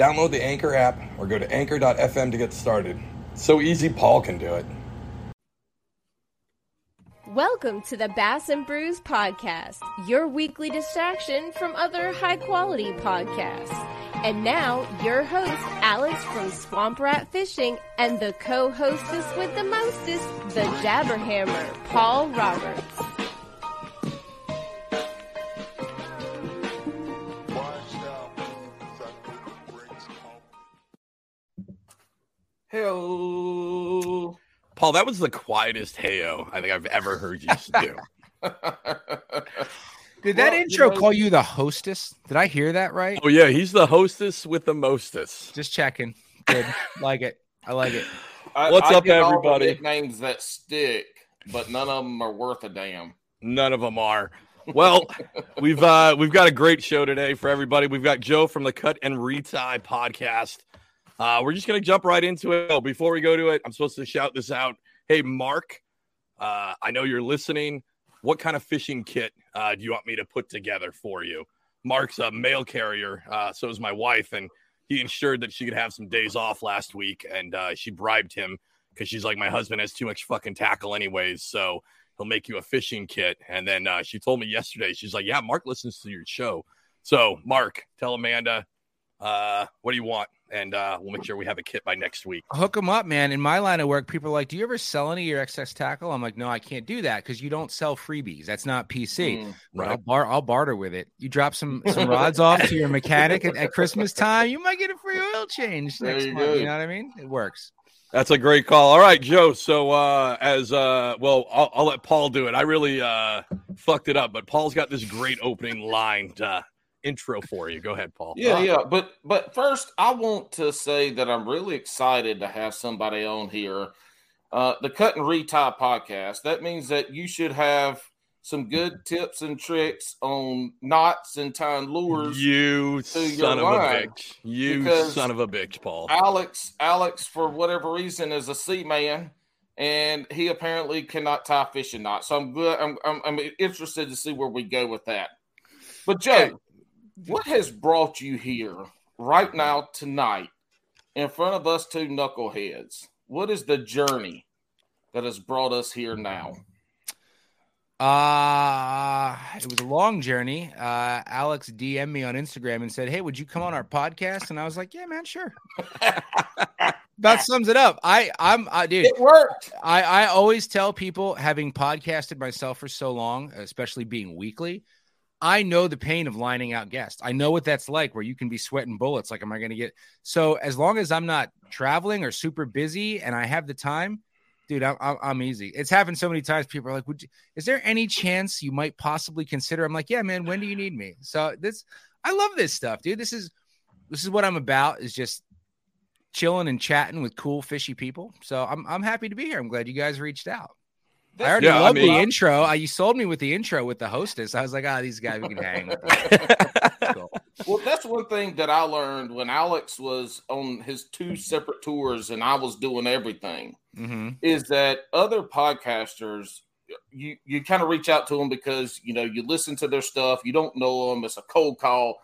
Download the Anchor app or go to anchor.fm to get started. So easy, Paul can do it. Welcome to the Bass and Brews podcast, your weekly distraction from other high quality podcasts. And now, your host, Alex from Swamp Rat Fishing, and the co hostess with the mostest, the Jabberhammer, Paul Roberts. Hello. Paul, that was the quietest heyo I think I've ever heard you do. Did that Well, you intro know- call you the hostess? Did I hear that right? oh, yeah, he's the hostess with the mostest. Just checking. Good. like it. I like it. I, What's I up, get all the everybody? nicknames that stick, but none of them are worth a damn. None of them are. Well, we've uh we've got a great show today for everybody. We've got Joe from the Cut and Retie podcast. Uh, we're just gonna jump right into it. Oh, before we go to it, I'm supposed to shout this out. Hey, Mark, uh, I know you're listening. What kind of fishing kit uh, do you want me to put together for you? Mark's a mail carrier, uh, so is my wife, and he ensured that she could have some days off last week, and uh, she bribed him because she's like, my husband has too much fucking tackle, anyways. So he'll make you a fishing kit. And then uh, she told me yesterday, she's like, yeah, Mark listens to your show. So Mark, tell Amanda, what do you want? And uh, we'll make sure we have a kit by next week. Hook them up, man. In my line of work, people are like, Do you ever sell any of your excess tackle? I'm like, No, I can't do that because you don't sell freebies. That's not PC. Mm. But I'll, bar- I'll barter with it. You drop some some rods off to your mechanic at, at Christmas time, you might get a free oil change There next you month. go. You know what I mean? It works. That's a great call. All right, Joe. So uh, as uh, well, I'll, I'll let Paul do it. I really uh, fucked it up, but Paul's got this great opening line uh, intro for you. Go ahead, Paul. Yeah, yeah. But but first, I want to say that I'm really excited to have somebody on here. Uh, the Cut and Retie podcast. That means that you should have some good tips and tricks on knots and tying lures. You son of a bitch. You because son of a bitch, Paul. Alex, Alex, for whatever reason, is a seaman, and he apparently cannot tie fishing knots. So I'm good. I'm, I'm I'm interested to see where we go with that. But Joe, what has brought you here right now tonight in front of us two knuckleheads? What is the journey that has brought us here now? Uh it was a long journey. Uh Alex DM'd me on Instagram and said, Hey, would you come on our podcast? And I was like, Yeah, man, sure. That sums it up. I I'm I dude. It worked. I, I always tell people, having podcasted myself for so long, especially being weekly, I know the pain of lining out guests. I know what that's like, where you can be sweating bullets. Like, am I going to get so? As long as I'm not traveling or super busy and I have the time, dude, I'm, I'm, easy. It's happened so many times. People are like, "Would you, is there any chance you might possibly consider?" I'm like, "Yeah, man. When do you need me?" So this, I love this stuff, dude. This is this is what I'm about. Is just chilling and chatting with cool fishy people. So I'm I'm happy to be here. I'm glad you guys reached out. I already Yeah, I love mean- the intro. Uh, you sold me with the intro with the hostess. I was like, ah, these guys we can hang. Cool. Well, that's one thing that I learned when Alex was on his two separate tours and I was doing everything. Mhm. is that other podcasters you you kind of reach out to them because you know you listen to their stuff you don't know them it's a cold call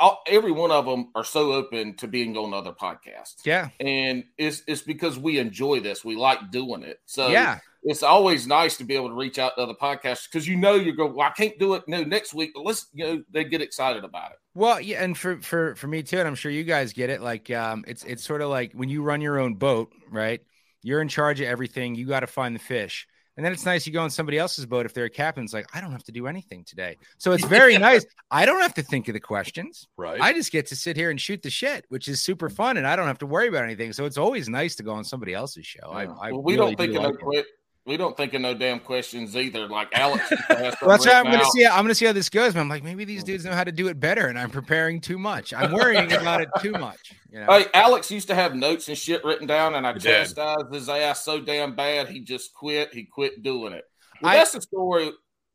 All, every one of them are so open to being on other podcasts Yeah, and it's it's because we enjoy this we like doing it so yeah, it's always nice to be able to reach out to other podcasters because you know you go well i can't do it no next week but let's you know they get excited about it Well, yeah, and for for for me too, and I'm sure you guys get it. Like, um, it's it's sort of like when you run your own boat, right? You're in charge of everything. You got to find the fish, and then it's nice you go on somebody else's boat if they're a captain. It's like I don't have to do anything today, so it's very nice. I don't have to think of the questions. Right. I just get to sit here and shoot the shit, which is super fun, and I don't have to worry about anything. So it's always nice to go on somebody else's show. I, I well, we really don't think do of like. Que- we don't think of no damn questions either. Like Alex, used to have some Well, that's how I'm gonna out. see. I'm gonna see how this goes. But I'm like, maybe these dudes know how to do it better, and I'm preparing too much. I'm worrying about it too much. You know? Hey, Alex used to have notes and shit written down, and I He did. chastised his ass so damn bad he just quit. He quit doing it. Well, I- that's the story.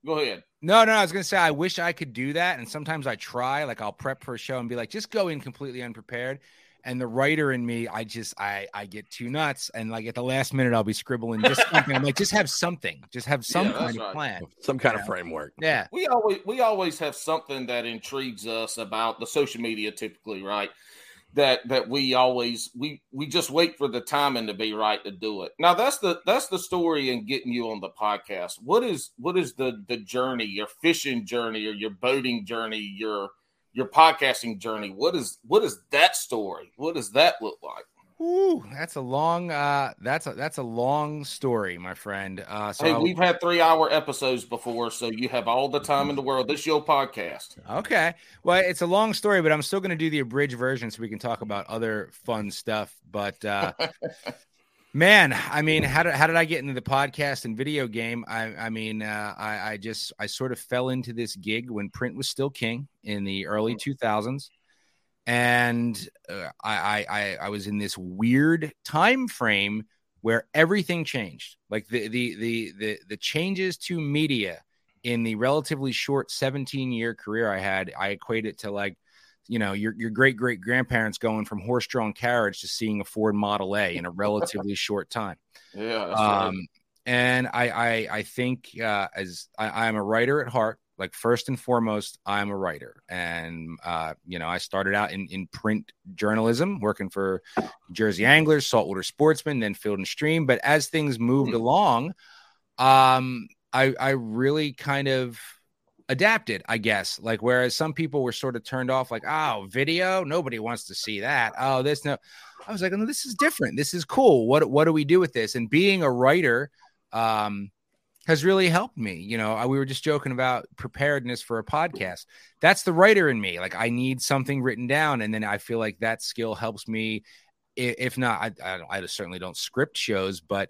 Go ahead. No, no, I was gonna say I wish I could do that, and sometimes I try. Like I'll prep for a show and be like, just go in completely unprepared. And the writer in me, I just I I get too nuts, and like at the last minute, I'll be scribbling just something. I'm like, just have something, just have some Yeah, kind of right. plan. Some kind of framework. Yeah, We always we always have something that intrigues us about the social media, typically, right? That that we always we we just wait for the timing to be right to do it. Now that's the that's the story in getting you on the podcast. What is what is the the journey, your fishing journey, or your boating journey, your your podcasting journey? What is what is that story? What does that look like? Ooh, that's a long uh that's a that's a long story, my friend. Uh so hey, we've had three hour episodes before, so you have all the time in the world. This is your podcast. Okay. Well, it's a long story, but I'm still going to do the abridged version so we can talk about other fun stuff. But uh, man, I mean, how did how did I get into the podcast and video game? I I mean, uh, I I just I sort of fell into this gig when print was still king in the early 2000s, and uh, I, I I I was in this weird time frame where everything changed. Like the the the the the changes to media in the relatively short 17 year career I had, I equate it to like, you know, your, your great great grandparents going from horse drawn carriage to seeing a Ford Model A in a relatively short time. Yeah. That's right. Um, and I, I, I think uh, as I, I'm a writer at heart, like first and foremost, I'm a writer. And, uh, you know, I started out in, in print journalism, working for Jersey Anglers, Saltwater Sportsman, then Field and Stream. But as things moved Hmm. along, um, I, I really kind of adapted, I guess. Like, whereas some people were sort of turned off, like, oh, video, nobody wants to see that. Oh, this, no. I was like, no, this is different. This is cool. What, what do we do with this? And being a writer, um, has really helped me. You know, I- we were just joking about preparedness for a podcast. That's the writer in me. Like, I need something written down, and then I feel like that skill helps me. If not, I, I, I certainly don't script shows, but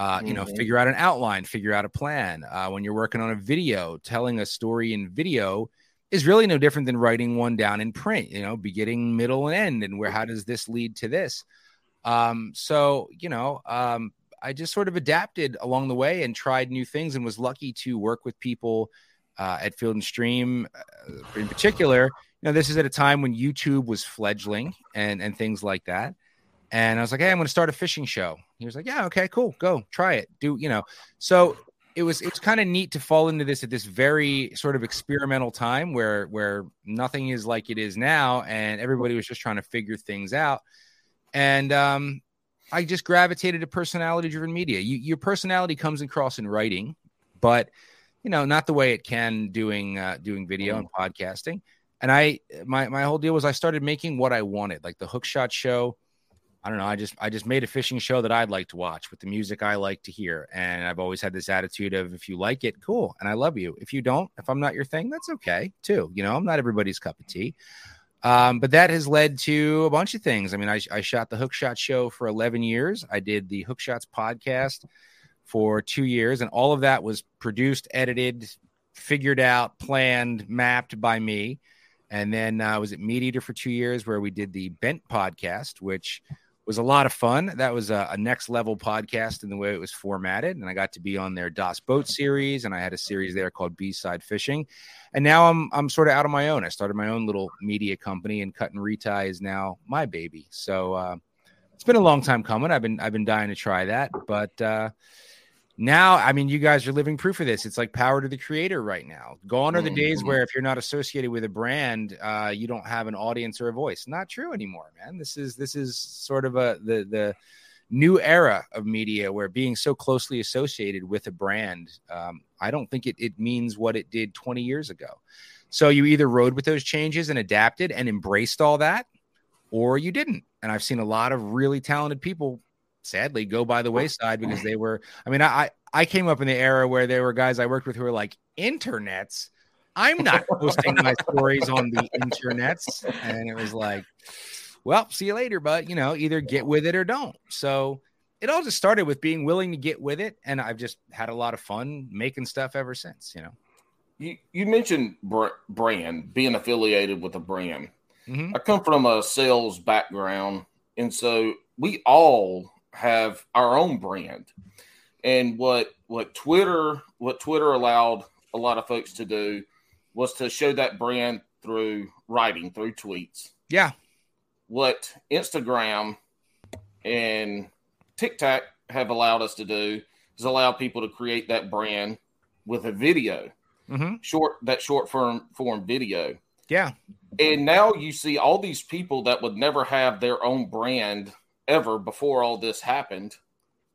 uh, you know, Mhm. figure out an outline, figure out a plan. Uh, when you're working on a video, telling a story in video is really no different than writing one down in print. You know, beginning, middle, and end, and where how does this lead to this? Um, so you know, um, I just sort of adapted along the way and tried new things, and was lucky to work with people uh, at Field and Stream, uh, in particular. You know, this is at a time when YouTube was fledgling and and things like that. And I was like, "Hey, I'm going to start a fishing show." He was like, "Yeah, okay, cool, go try it, do you know?" So it was it's kind of neat to fall into this at this very sort of experimental time where where nothing is like it is now, and everybody was just trying to figure things out. And um, I just gravitated to personality driven media. You, your personality comes across in writing, but you know, not the way it can doing uh, doing video and podcasting. And I my my whole deal was I started making what I wanted, like the Hookshot show. I don't know. I just I just made a fishing show that I'd like to watch with the music I like to hear. And I've always had this attitude of if you like it, cool, and I love you. If you don't, if I'm not your thing, that's okay too. You know, I'm not everybody's cup of tea. Um, but that has led to a bunch of things. I mean, I, I shot the Hookshot show for 11 years. I did the Hookshots podcast for two years, and all of that was produced, edited, figured out, planned, mapped by me. And then uh, I was at Meat Eater for two years, where we did the Bent podcast, which was a lot of fun. That was a, a next level podcast in the way it was formatted, and I got to be on their Das Boat series, and I had a series there called B Side Fishing. And now I'm I'm sort of out on my own. I started my own little media company, and Cut and Retie is now my baby. So uh, it's been a long time coming. I've been I've been dying to try that, but uh, now I mean, you guys are living proof of this. It's like power to the creator right now. Gone are the days Mhm. where if you're not associated with a brand, uh, you don't have an audience or a voice. Not true anymore, man. This is this is sort of a the the new era of media where being so closely associated with a brand, um, I don't think it, it means what it did 20 years ago. So you either rode with those changes and adapted and embraced all that, or you didn't. And I've seen a lot of really talented people sadly go by the wayside because they were, I mean, I, I came up in the era where there were guys I worked with who were like internets. I'm not posting my stories on the internets. And it was like, well, see you later, but you know, either get with it or don't. So it all just started with being willing to get with it, and I've just had a lot of fun making stuff ever since. You know, You you mentioned br- brand being affiliated with a brand. Mhm. I come from a sales background, and so we all have our own brand. And what what Twitter what Twitter allowed a lot of folks to do was to show that brand through writing, through tweets. yeah, What Instagram and TikTok have allowed us to do is allow people to create that brand with a video, Mm-hmm. short that short form form video. yeah, And now you see all these people that would never have their own brand ever before all this happened,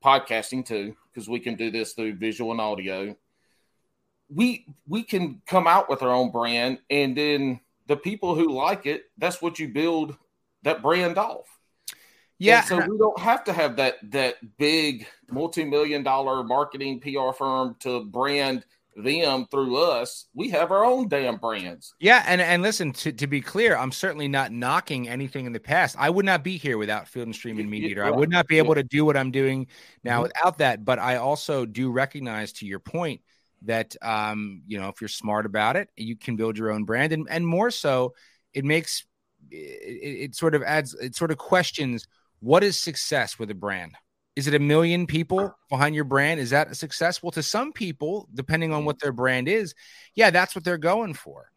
podcasting too, because we can do this through visual and audio. We we can come out with our own brand, and then the people who like it, that's what you build that brand off. yeah. And so we don't have to have that that big multi-million dollar marketing PR firm to brand them through us. We have our own damn brands. Yeah, and and listen to, to be clear, I'm certainly not knocking anything in the past. I would not be here without Field and Stream and Meat Eater. I would not be able to do what I'm doing now Mhm. without that. But I also do recognize, to your point, that um, you know, if you're smart about it, you can build your own brand, and and more so, it makes it it sort of adds it sort of questions what is success with a brand. Is it a million people behind your brand? Is that a success? Well, to some people, depending on what their brand is, yeah, that's what they're going for.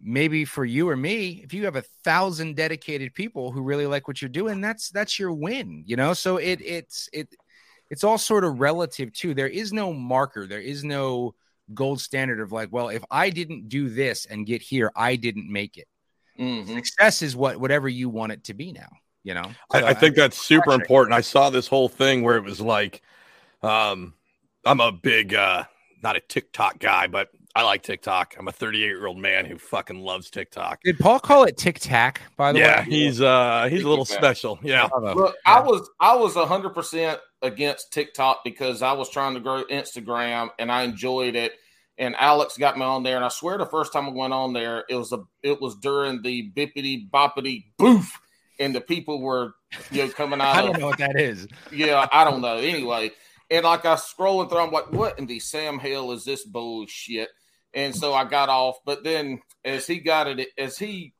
Maybe for you or me if you have a thousand dedicated people who really like what you're doing that's that's your win you know? So it it's it it's all sort of relative too. There is no marker. There is no gold standard of like well if i didn't do this and get here i didn't make it. Mm-hmm. success is what whatever you want it to be now you know I, So I think that's super pressure. important. I saw this whole thing where it was like, um, I'm a big, uh, not a TikTok guy, but I like TikTok. I'm a 38 year old man who fucking loves TikTok. did paul call it tic tac by the way? Yeah, way he's uh he's a little Tic-tac. special. Yeah. Bravo. Look, I was I was hundred percent against TikTok because I was trying to grow Instagram and I enjoyed it. And Alex got me on there, and I swear the first time I went on there, it was a it was during the bippity boppity boof, and the people were you know coming out i don't know what that is yeah, I don't know. Anyway, and like I scrolling through, I'm like, what in the Sam Hill is this bullshit? And so I got off. But then as he got it, as he,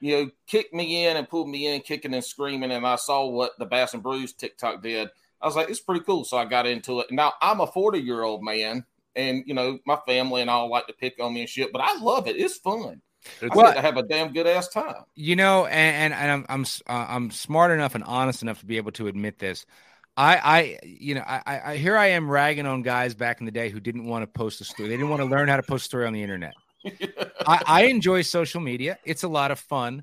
you know, kicked me in and pulled me in, kicking and screaming, and I saw what the Bass and Brews TikTok did, I was like, it's pretty cool. So I got into it. Now I'm a 40 year old man, and you know, my family and all like to pick on me and shit, but I love it. It's fun. I Well- to have a damn good ass time. you know and and, and i'm I'm uh, i'm smart enough and honest enough to be able to admit this. I i you know I, I I here i am ragging on guys back in the day who didn't want to post a story. They didn't want to learn how to post a story on the internet. I, I enjoy social media. It's a lot of fun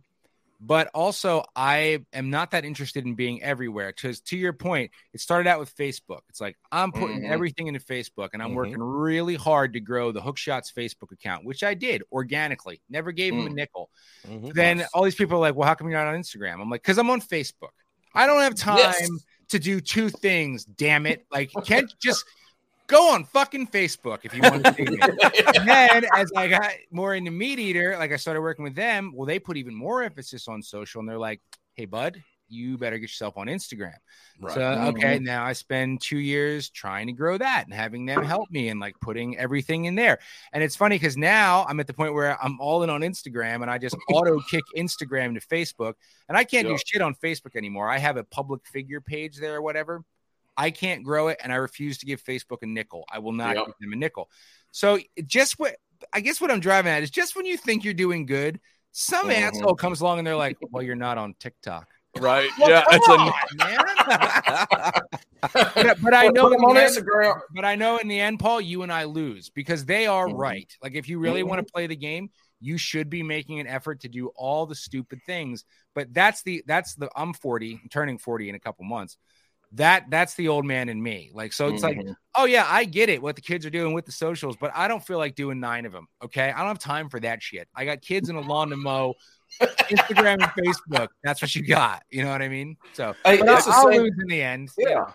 but also i am not that interested in being everywhere because to your point it started out with facebook it's like i'm putting Mhm. everything into facebook and i'm Mhm. working really hard to grow the hookshots facebook account which i did organically never gave him a Mm. nickel Mhm. then all these people are like, well, how come you're not on Instagram? I'm like, because I'm on Facebook. I don't have time Yes. to do two things. Damn it! Like, can't just go on fucking Facebook if you want to see me. and then as I got more into Meat Eater, like I started working with them. Well, they put even more emphasis on social, and they're like, hey, bud, you better get yourself on Instagram. Right. So mm-hmm. okay, now I spend two years trying to grow that and having them help me and like putting everything in there. And it's funny because now I'm at the point where I'm all in on Instagram and I just auto kick Instagram to Facebook, and I can't Yeah. do shit on Facebook anymore. I have a public figure page there or whatever. I can't grow it, and I refuse to give Facebook a nickel. I will not Yep. give them a nickel. So just what I guess what I'm driving at is just when you think you're doing good, some Mhm. asshole comes along and they're like, "Well, you're not on TikTok." Right. Well, yeah. It's a on, man. but, but I know in on the end, Instagram. but I know in the end, Paul, you and I lose because they are Mhm. right. Like if you really Mhm. want to play the game, you should be making an effort to do all the stupid things. But that's the that's the I'm 40, I'm turning 40 in a couple months. That that's the old man in me. Like so it's like, Mhm. oh yeah, I get it what the kids are doing with the socials, but I don't feel like doing nine of them. Okay. I don't have time for that shit. I got kids in a lawn to mow. Instagram and Facebook. That's what you got. You know what I mean? So Hey, I'll, I'll same- lose in the end. Yeah.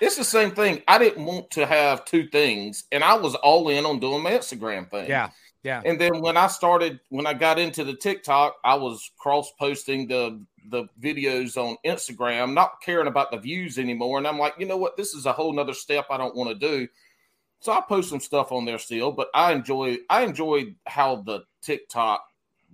It's the same thing. I didn't want to have two things, and I was all in on doing my Instagram thing. Yeah. Yeah. And then when I started, when I got into the TikTok, I was cross posting the the videos on Instagram, not caring about the views anymore. And I'm like, you know what? This is a whole nother step I don't want to do. So I post some stuff on there still, but I enjoy I enjoy how the TikTok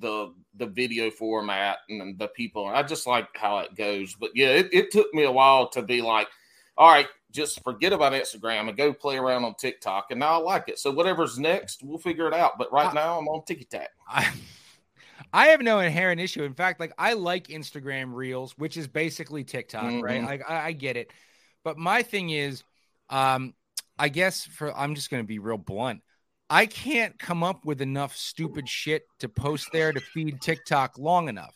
the the video format and the people. I just like how it goes. But yeah, it, it took me a while to be like, all right, just forget about Instagram and go play around on TikTok. And now I like it. So whatever's next, we'll figure it out. But right now I'm on TikTok. I, have no inherent issue. In fact, like I like Instagram Reels, which is basically TikTok, mm-hmm. right? Like I, I, get it. But my thing is, um, I guess for I'm just gonna be real blunt. I can't come up with enough stupid shit to post there to feed TikTok long enough.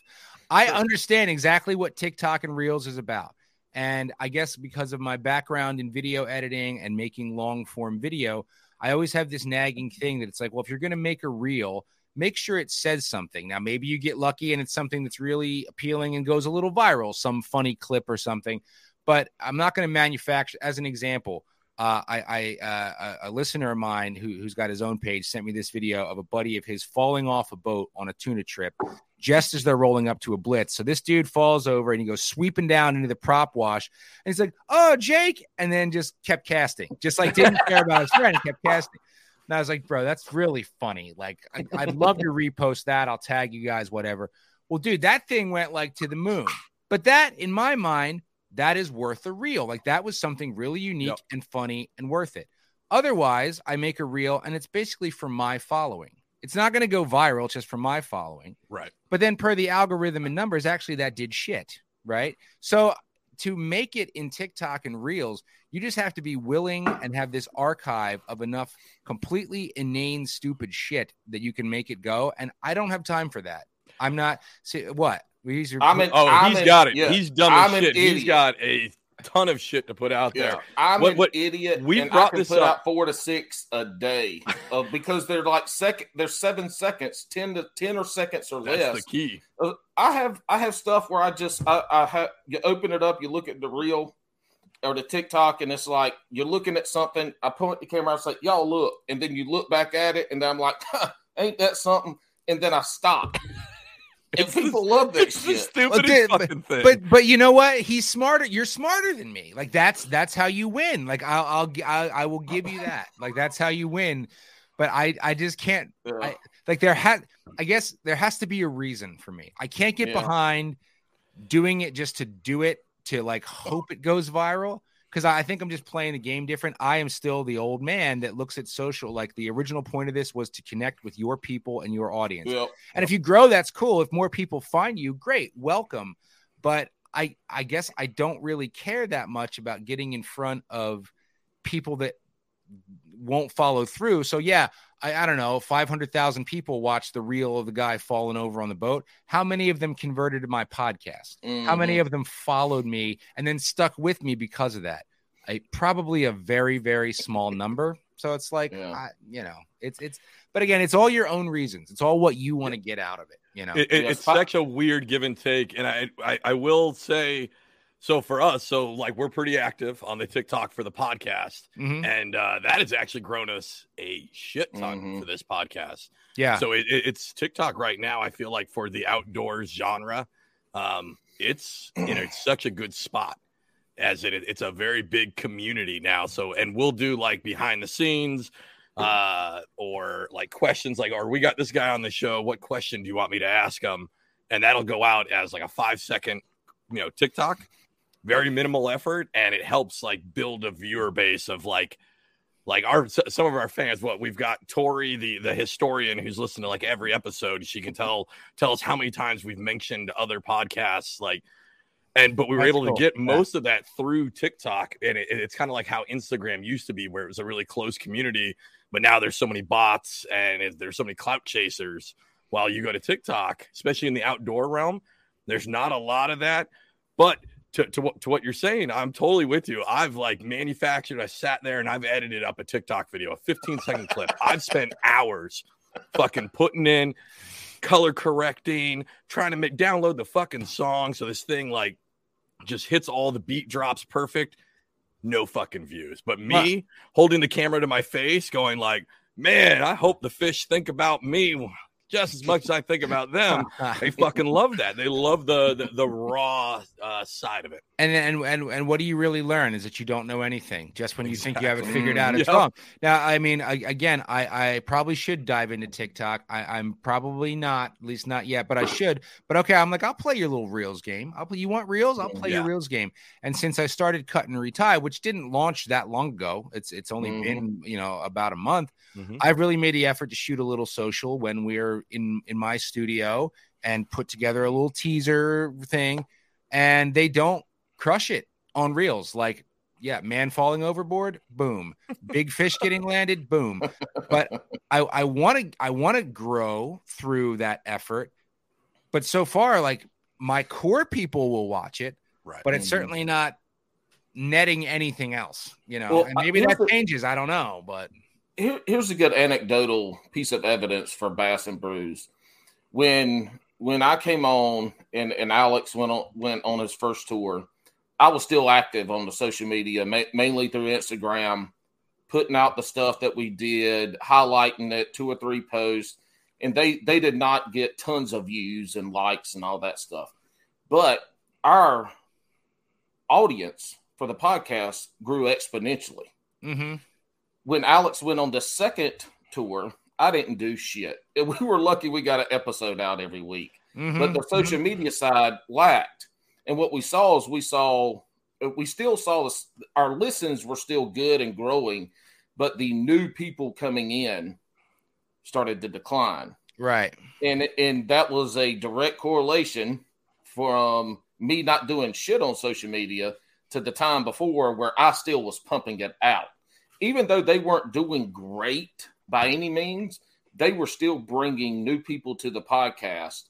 I understand exactly what TikTok and Reels is about. And I guess because of my background in video editing and making long form video, I always have this nagging thing that it's like, well, if you're going to make a reel, make sure it says something. Now, maybe you get lucky and it's something that's really appealing and goes a little viral, some funny clip or something. But I'm not going to manufacture, as an example, uh, I, I uh, a listener of mine who, who's got his own page sent me this video of a buddy of his falling off a boat on a tuna trip just as they're rolling up to a blitz. So this dude falls over and he goes sweeping down into the prop wash. And he's like, Oh, Jake. And then just kept casting, just like didn't care about his friend and kept casting. And I was like, Bro, that's really funny. Like, I, I'd love to repost that. I'll tag you guys, whatever. Well, dude, that thing went like to the moon. But that, in my mind, that is worth a reel. Like that was something really unique yep. and funny and worth it. Otherwise, I make a reel and it's basically for my following. It's not going to go viral just for my following. Right. But then per the algorithm and numbers, actually that did shit. Right. So to make it in TikTok and Reels, you just have to be willing and have this archive of enough completely inane, stupid shit that you can make it go. And I don't have time for that. I'm not. See what? He's your, I'm an, oh, I'm he's an, got it. Yeah, he's dumb as I'm shit. He's got a ton of shit to put out yeah, there. I'm what, an what, idiot. We brought can put up. out four to six a day of because they're like second. They're seven seconds, ten to ten or seconds or That's less. The key. Uh, I have I have stuff where I just I, I have you open it up, you look at the reel or the TikTok, and it's like you're looking at something. I point the camera, I say, "Y'all look," and then you look back at it, and I'm like, huh, "Ain't that something?" And then I stop. And people love this it's shit. The stupidest but, fucking thing. But but you know what? He's smarter. You're smarter than me. Like that's that's how you win. Like I'll I'll, I'll I will give you that. Like that's how you win. But I I just can't. Yeah. I, like there had I guess there has to be a reason for me. I can't get yeah. behind doing it just to do it to like hope it goes viral because I think I'm just playing the game different. I am still the old man that looks at social like the original point of this was to connect with your people and your audience. Yep. And if you grow, that's cool. If more people find you, great, welcome. But I I guess I don't really care that much about getting in front of people that won't follow through. So yeah, I, I don't know, 500,000 people watched the reel of the guy falling over on the boat. How many of them converted to my podcast? Mm-hmm. How many mm-hmm. of them followed me and then stuck with me because of that? I, probably a very, very small number. So it's like, yeah. I, you know, it's, it's, but again, it's all your own reasons. It's all what you want to get out of it. You know, it, it, it's such a weird give and take. And I, I, I will say, so for us, so like we're pretty active on the TikTok for the podcast, mm-hmm. and uh, that has actually grown us a shit ton mm-hmm. for this podcast. Yeah. So it, it, it's TikTok right now. I feel like for the outdoors genre, um, it's you know it's such a good spot as it it's a very big community now. So and we'll do like behind the scenes uh or like questions like or we got this guy on the show what question do you want me to ask him and that'll go out as like a five second you know tiktok very minimal effort and it helps like build a viewer base of like like our some of our fans what we've got tori the the historian who's listened to like every episode she can tell tell us how many times we've mentioned other podcasts like and but we were That's able cool. to get most yeah. of that through tiktok and it, it's kind of like how instagram used to be where it was a really close community but now there's so many bots and it, there's so many clout chasers while you go to tiktok especially in the outdoor realm there's not a lot of that but to, to what to what you're saying, I'm totally with you. I've like manufactured, I sat there and I've edited up a TikTok video, a 15 second clip. I've spent hours fucking putting in color correcting, trying to make download the fucking song so this thing like just hits all the beat drops perfect. No fucking views. But me huh. holding the camera to my face, going like, man, I hope the fish think about me just as much as I think about them. they fucking love that. They love the the, the raw uh, side of it. And and and and what do you really learn is that you don't know anything. Just when you exactly. think you have it figured out, it's yep. wrong. Now, I mean, I, again, I I probably should dive into TikTok. I, I'm probably not, at least not yet, but I should. But okay, I'm like, I'll play your little reels game. I'll play. You want reels? I'll play yeah. your reels game. And since I started cut and retie, which didn't launch that long ago, it's it's only mm-hmm. been you know about a month. Mm-hmm. I've really made the effort to shoot a little social when we're in in my studio and put together a little teaser thing, and they don't crush it on reels. Like, yeah, man falling overboard, boom. Big fish getting landed, boom. But I I want to I want to grow through that effort. But so far, like my core people will watch it, right. but it's mm-hmm. certainly not netting anything else, you know. Well, and maybe that the, changes. I don't know, but here, here's a good anecdotal piece of evidence for Bass and Brews. When when I came on and, and Alex went on went on his first tour, I was still active on the social media, ma- mainly through Instagram, putting out the stuff that we did, highlighting it, two or three posts, and they they did not get tons of views and likes and all that stuff, but our audience for the podcast grew exponentially. Mm-hmm when Alex went on the second tour, I didn't do shit. We were lucky we got an episode out every week, mm-hmm. but the social media side lacked. And what we saw is we saw, uh, we still saw this, our listens were still good and growing, but the new people coming in started to decline. Right. And and that was a direct correlation from me not doing shit on social media to the time before where I still was pumping it out even though they weren't doing great by any means, they were still bringing new people to the podcast.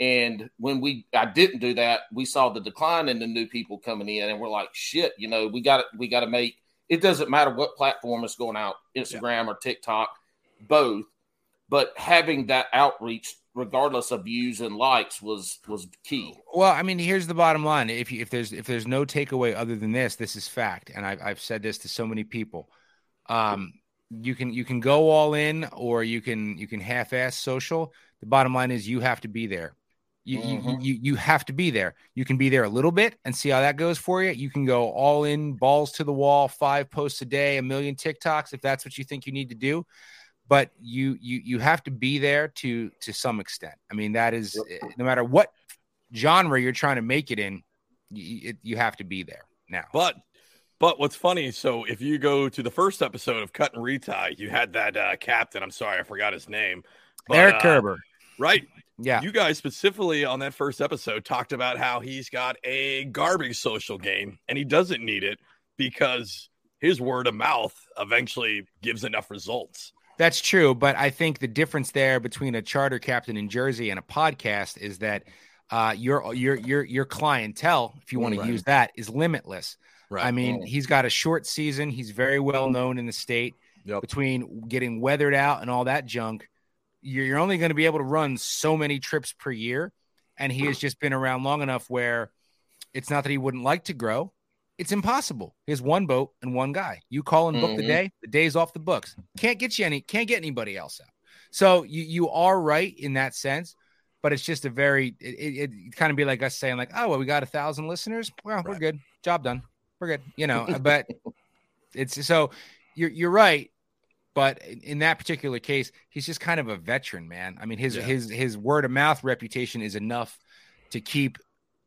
And when we, I didn't do that, we saw the decline in the new people coming in, and we're like, shit, you know, we got we got to make. It doesn't matter what platform is going out, Instagram yeah. or TikTok, both. But having that outreach, regardless of views and likes, was was key. Well, I mean, here's the bottom line: if you, if there's if there's no takeaway other than this, this is fact, and I've I've said this to so many people um, you can you can go all in or you can you can half-ass social. The bottom line is you have to be there. You, mm-hmm. you, you you have to be there. You can be there a little bit and see how that goes for you. You can go all in, balls to the wall, five posts a day, a million TikToks if that's what you think you need to do. But you you you have to be there to to some extent. I mean that is yep. Eh, no matter what genre you're trying to make it in, you, you have to be there now. But but what's funny, so if you go to the first episode of Cut and Retie, you had that uh, captain. I'm sorry, I forgot his name. But, Eric uh, Kerber. Right. Yeah. You guys specifically on that first episode talked about how he's got a garbage social game and he doesn't need it because his word of mouth eventually gives enough results. That's true, but I think the difference there between a charter captain in Jersey and a podcast is that uh, your your your your clientele, if you want right. to use that, is limitless. Right. I mean, oh. he's got a short season. He's very well known in the state. Yep. Between getting weathered out and all that junk, you're only going to be able to run so many trips per year. And he has just been around long enough where it's not that he wouldn't like to grow. It's impossible. He has one boat and one guy. You call and book mm-hmm. the day, the day's off the books. Can't get you any, can't get anybody else out. So you, you are right in that sense, but it's just a very, it, it, it kind of be like us saying like, oh, well, we got a thousand listeners. Well, right. we're good. Job done we're good. You know, but it's so you're you're right. But in that particular case, he's just kind of a veteran, man. I mean, his yeah. his his word of mouth reputation is enough to keep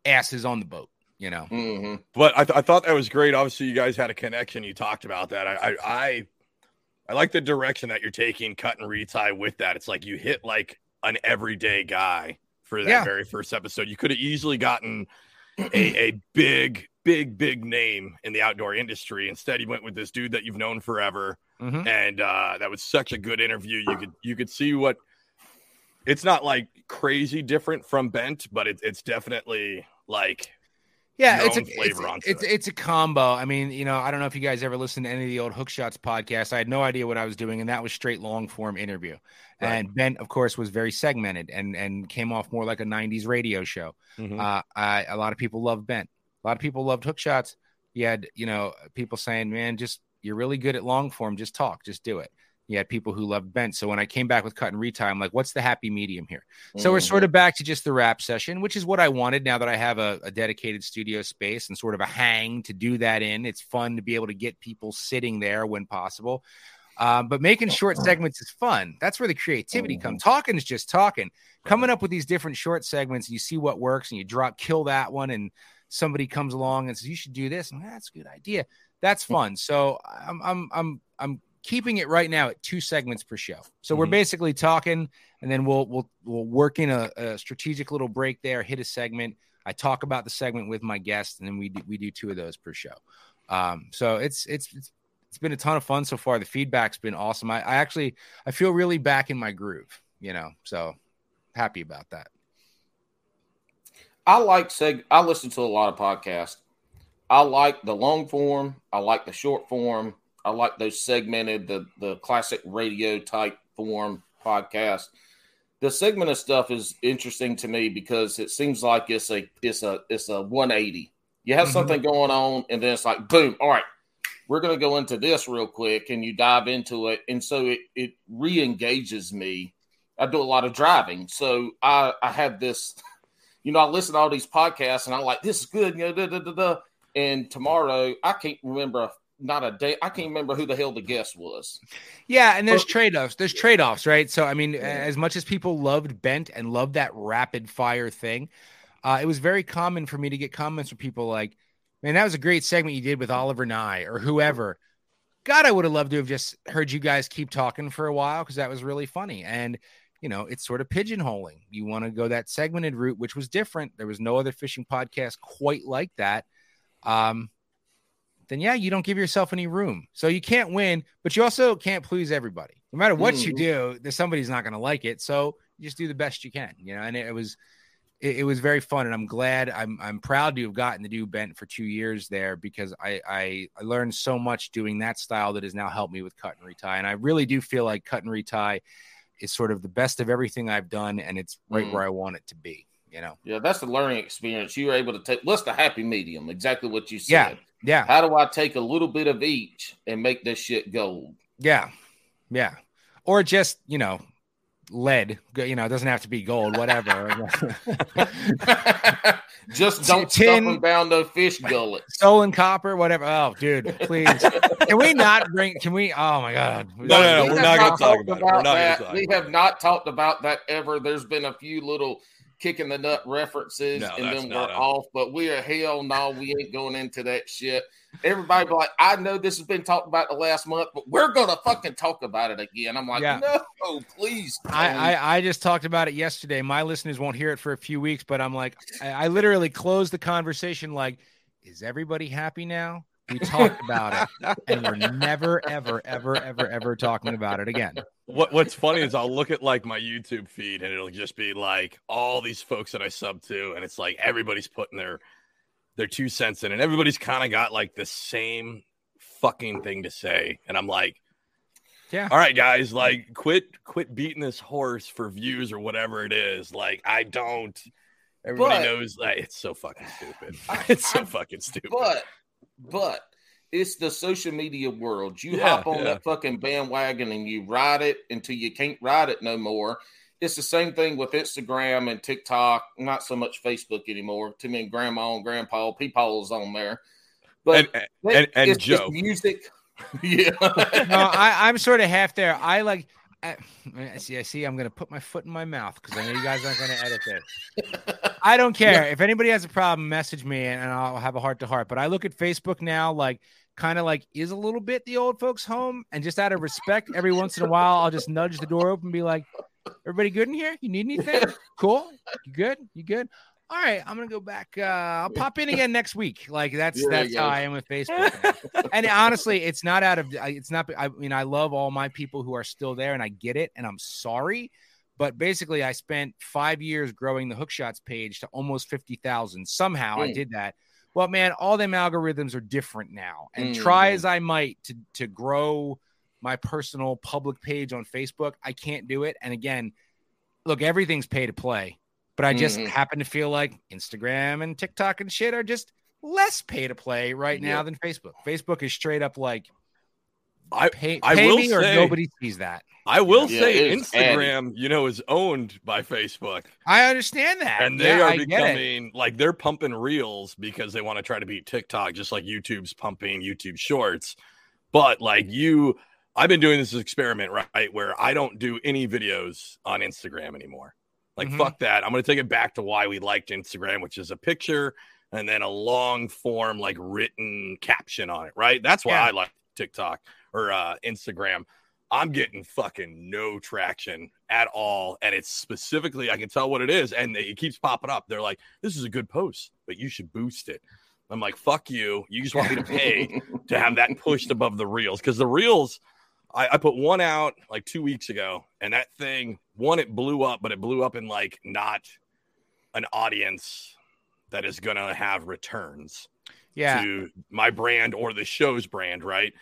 asses on the boat you know. Mm-hmm. But I, th- I thought that was great. Obviously, you guys had a connection. You talked about that. I, I, I, I like the direction that you're taking, cut and retie with that. It's like you hit like an everyday guy for that yeah. very first episode. You could have easily gotten a, a big big, big name in the outdoor industry. Instead, he went with this dude that you've known forever, mm-hmm. and uh, that was such a good interview. You could you could see what it's not like crazy different from Bent, but it, it's definitely like yeah, it's a it's, it's, it. it's, a combo. I mean, you know, I don't know if you guys ever listened to any of the old Hook Shots podcasts. I had no idea what I was doing, and that was straight long form interview. Right. And Bent, of course, was very segmented and and came off more like a '90s radio show. Mm-hmm. Uh, I, a lot of people love Bent. A lot of people loved hook shots. You had, you know, people saying, man, just you're really good at long form. Just talk, just do it. You had people who loved bent. So when I came back with cut and retie, I'm like, what's the happy medium here? So we're sort of mm-hmm. back to just the rap session, which is what I wanted now that I have a, a dedicated studio space and sort of a hang to do that in. It's fun to be able to get people sitting there when possible. Um, but making short mm-hmm. segments is fun. That's where the creativity comes. Mm-hmm. Talking is just talking. Coming up with these different short segments, and you see what works, and you drop kill that one, and somebody comes along and says you should do this, and that's a good idea. That's fun. So I'm I'm I'm I'm keeping it right now at two segments per show. So we're Mhm. basically talking, and then we'll we'll we'll work in a, a strategic little break there, hit a segment. I talk about the segment with my guest, and then we do, we do two of those per show. Um, so it's it's it's it's been a ton of fun so far. The feedback's been awesome. I, I actually I feel really back in my groove, you know. So happy about that. I like seg. I listen to a lot of podcasts. I like the long form. I like the short form. I like those segmented, the the classic radio type form podcast. The segmented stuff is interesting to me because it seems like it's a it's a it's a 180. You have Mhm. something going on, and then it's like boom. All right, we're going to go into this real quick, and you dive into it, and so it it re-engages me. I do a lot of driving, so I I have this you know, I listen to all these podcasts and I'm like, this is good, you know, da, da, da, da. and tomorrow I can't remember not a day, I can't remember who the hell the guest was. Yeah, and there's trade offs. There's trade offs, right? So, I mean, as much as people loved Bent and loved that rapid fire thing, uh, it was very common for me to get comments from people like, man, that was a great segment you did with Oliver Nye or whoever. God, I would have loved to have just heard you guys keep talking for a while because that was really funny. And, you know, it's sort of pigeonholing. You want to go that segmented route, which was different. There was no other fishing podcast quite like that. Um, then yeah, you don't give yourself any room. So you can't win, but you also can't please everybody. No matter what you Mhm. do, there's somebody's not going to like it. So you just do the best you can, you know. And it, it was, it, it was very fun, and I'm glad. I'm I'm proud to have gotten to do bent for two years there because I I, I learned so much doing that style that has now helped me with cut and retie. And I really do feel like cut and retie is sort of the best of everything I've done, and it's right Mm. where I want it to be. You know. Yeah, that's the learning experience. You were able to take what's the happy medium? Exactly what you said. Yeah. Yeah. How do I take a little bit of each and make this shit gold? Yeah. Yeah. Or just, you know, lead. You know, it doesn't have to be gold, whatever. Just don't Tin- stuff them down no fish gullet. Stolen copper, whatever. Oh, dude, please. Can we not bring can we oh my god. No, no, no, We we're have not gonna talk talked about it. We're not that. talk We about have not talked about that ever. There's been a few little kicking the nut references, No, and then we're a- off. But we are hell no, we ain't going into that shit. Everybody be like, I know this has been talked about the last month, but we're gonna fucking talk about it again. I'm like, Yeah. no, please. I. I I just talked about it yesterday. My listeners won't hear it for a few weeks, but I'm like, I, I literally closed the conversation like, is everybody happy now? We talked about it, and we're never, ever, ever, ever, ever talking about it again. What What's funny is I'll look at like my YouTube feed and it'll just be like all these folks that I sub to, and it's like everybody's putting their their two cents in, and everybody's kind of got like the same fucking thing to say, and I'm like, Yeah. all right, guys, like quit quit beating this horse for views or whatever it is. Like I don't. Everybody But- knows like, it's so fucking stupid. It's so fucking stupid. But but it's the social media world. You Yeah, hop on yeah. that fucking bandwagon and you ride it until you can't ride it no more. It's the same thing with Instagram and TikTok. Not so much Facebook anymore. To me, grandma and grandpa, people is on there. But and, and- and it's just Joe. music. yeah. no, I, I'm sort of half there. I like. I, I see. I see. I'm gonna put my foot in my mouth because I know you guys aren't gonna edit this. I don't care if anybody has a problem. Message me and, and I'll have a heart to heart. But I look at Facebook now, like kind of like is a little bit the old folks' home, and just out of respect, every once in a while, I'll just nudge the door open and be like, "Everybody good in here? You need anything? Cool. You good? You good?" All right, I'm gonna go back. Uh, I'll pop in again next week. Like that's Yeah, that's yeah. how I am with Facebook. and honestly, it's not out of it's not. I mean, I love all my people who are still there, and I get it, and I'm sorry. But basically, I spent five years growing the Hookshots page to almost fifty thousand. Somehow, I Mm. did that. Well, man, all them algorithms are different now, and try Mhm. as I might to to grow my personal public page on Facebook, I can't do it. And again, look, everything's pay to play, but I just Mhm. happen to feel like Instagram and TikTok and shit are just less pay to play right now Yeah. than Facebook. Facebook is straight up like I Pay, I pay will me or nobody sees that. I will Yeah, say it's Instagram, you know, is owned by Facebook. I understand that. and they Yeah, are I becoming like they're pumping reels because they want to try to beat TikTok, just like YouTube's pumping YouTube Shorts. But like you, I've been doing this experiment right where I don't do any videos on Instagram anymore. Like Mhm. fuck that. I'm gonna take it back to why we liked Instagram, which is a picture and then a long form like written caption on it. Right. That's why Yeah. I like TikTok or uh, Instagram. I'm getting fucking no traction at all. And it's specifically, I can tell what it is. And it keeps popping up. They're like, this is a good post, but you should boost it. I'm like, fuck you. You just want me to pay to have that pushed above the reels. Because the reels, I, I put one out like two weeks ago. And that thing, one, it blew up, but it blew up in like not an audience that is going to have returns Yeah. to my brand or the show's brand, right?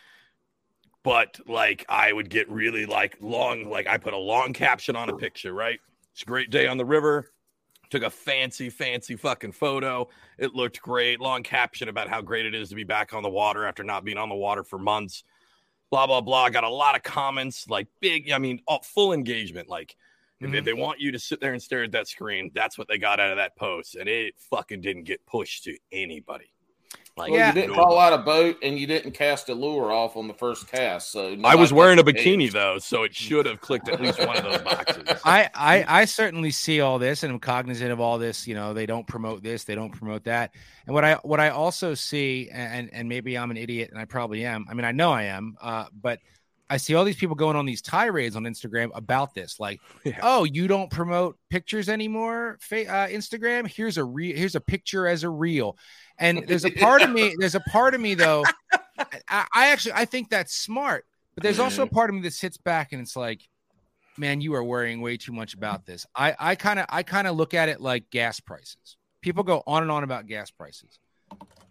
But like I would get really like long, like I put a long caption on a picture, right? It's a great day on the river. Took a fancy, fancy fucking photo. It looked great. Long caption about how great it is to be back on the water after not being on the water for months. Blah blah blah. Got a lot of comments, like big. I mean, all, full engagement. Like if- if mm-hmm. they want you to sit there and stare at that screen, that's what they got out of that post, and it fucking didn't get pushed to anybody. Like, Well, Yeah. you didn't call out a boat and you didn't cast a lure off on the first cast. So I was wearing a bikini engaged. though, so it should have clicked at least one of those boxes. I, I I certainly see all this and I'm cognizant of all this. You know, they don't promote this, they don't promote that. And what I what I also see, and and maybe I'm an idiot, and I probably am. I mean, I know I am. Uh, but I see all these people going on these tirades on Instagram about this, like, Yeah. oh, you don't promote pictures anymore, fa- uh, Instagram. Here's a re- here's a picture as a reel. And there's a part of me, there's a part of me though. I, I actually I think that's smart, but there's also a mm. part of me that sits back and it's like, man, you are worrying way too much about this. I I kind of I kind of look at it like gas prices. People go on and on about gas prices.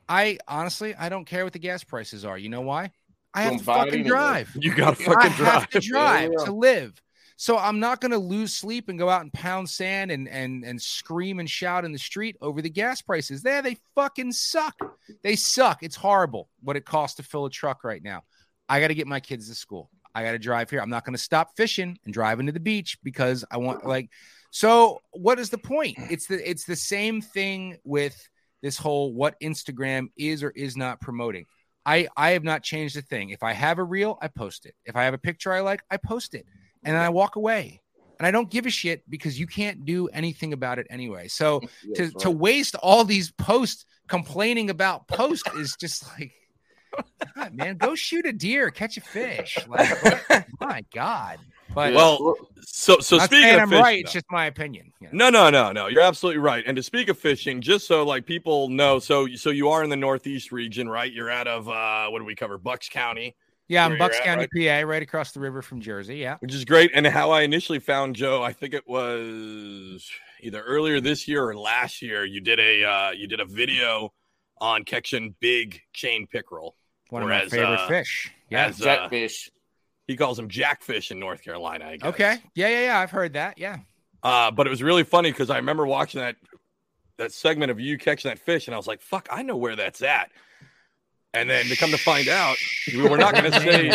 I honestly I don't care what the gas prices are. You know why? I have Don't to fucking drive. You got to I fucking have drive. to drive Yeah. to live. So I'm not going to lose sleep and go out and pound sand and and and scream and shout in the street over the gas prices. There, they fucking suck. They suck. It's horrible what it costs to fill a truck right now. I got to get my kids to school. I got to drive here. I'm not going to stop fishing and driving to the beach because I want like. So what is the point? It's the it's the same thing with this whole what Instagram is or is not promoting. I I have not changed a thing. If I have a reel, I post it. If I have a picture I like, I post it, and then I walk away. And I don't give a shit because you can't do anything about it anyway. So to, That's to waste all these posts complaining about post is just like, God, man, go shoot a deer, catch a fish. Like, what- my God. But Well, So, so not speaking of I'm fishing, right. though- It's just my opinion. you know. No, no, no, no. You're absolutely right. And to speak of fishing, just so like people know, so so you are in the Northeast region, right? You're out of uh what do we cover? Bucks County, Yeah, I'm Bucks at, County, PA, right across the river from Jersey. Yeah. which is great. And how I initially found Joe, I think it was either earlier this year or last year. You did a uh you did a video on catching big chain pickerel. One of Whereas, my favorite uh, fish. Yeah. as, uh, Jackfish. he calls them jackfish in North Carolina. I guess. Okay. Yeah, yeah, yeah. I've heard that. Yeah. Uh, but it was really funny because I remember watching that that segment of you catching that fish, and I was like, "Fuck, I know where that's at." And then to come to find out, we we're not going to say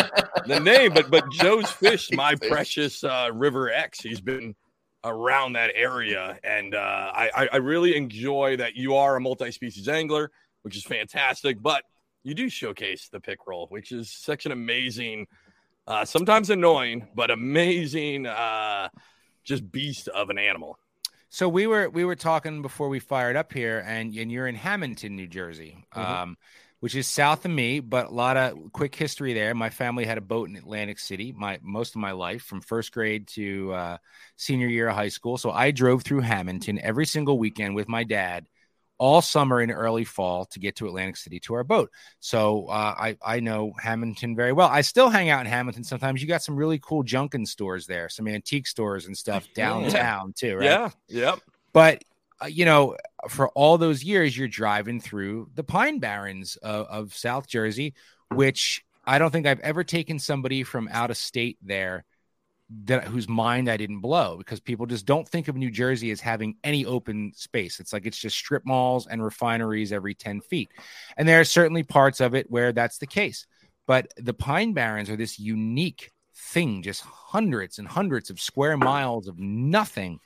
the name, but but Joe's fish, my precious uh, River X, he's been around that area, and uh, I I- really enjoy that you are a multi-species angler, which is fantastic. But you do showcase the pickerel, which is such an amazing, uh, sometimes annoying, but amazing, uh, just beast of an animal. So we were we were talking before we fired up here, and and you're in Hamilton, New Jersey, Mhm. um, which is south of me, but a lot of quick history there. My family had a boat in Atlantic City, my most of my life, from first grade to uh, senior year of high school. So I drove through Hamilton every single weekend with my dad, all summer and early fall to get to Atlantic City to our boat. So uh, I I know Hamilton very well. I still hang out in Hamilton sometimes. You got some really cool junkin stores there, some antique stores and stuff downtown too, right? Yeah. Yep. but uh, you know for all those years you're driving through the pine barrens of, of south jersey which i don't think i've ever taken somebody from out of state there that whose mind i didn't blow because people just don't think of new jersey as having any open space it's like it's just strip malls and refineries every 10 feet and there are certainly parts of it where that's the case But the Pine Barrens are this unique thing, just hundreds and hundreds of square miles of nothing.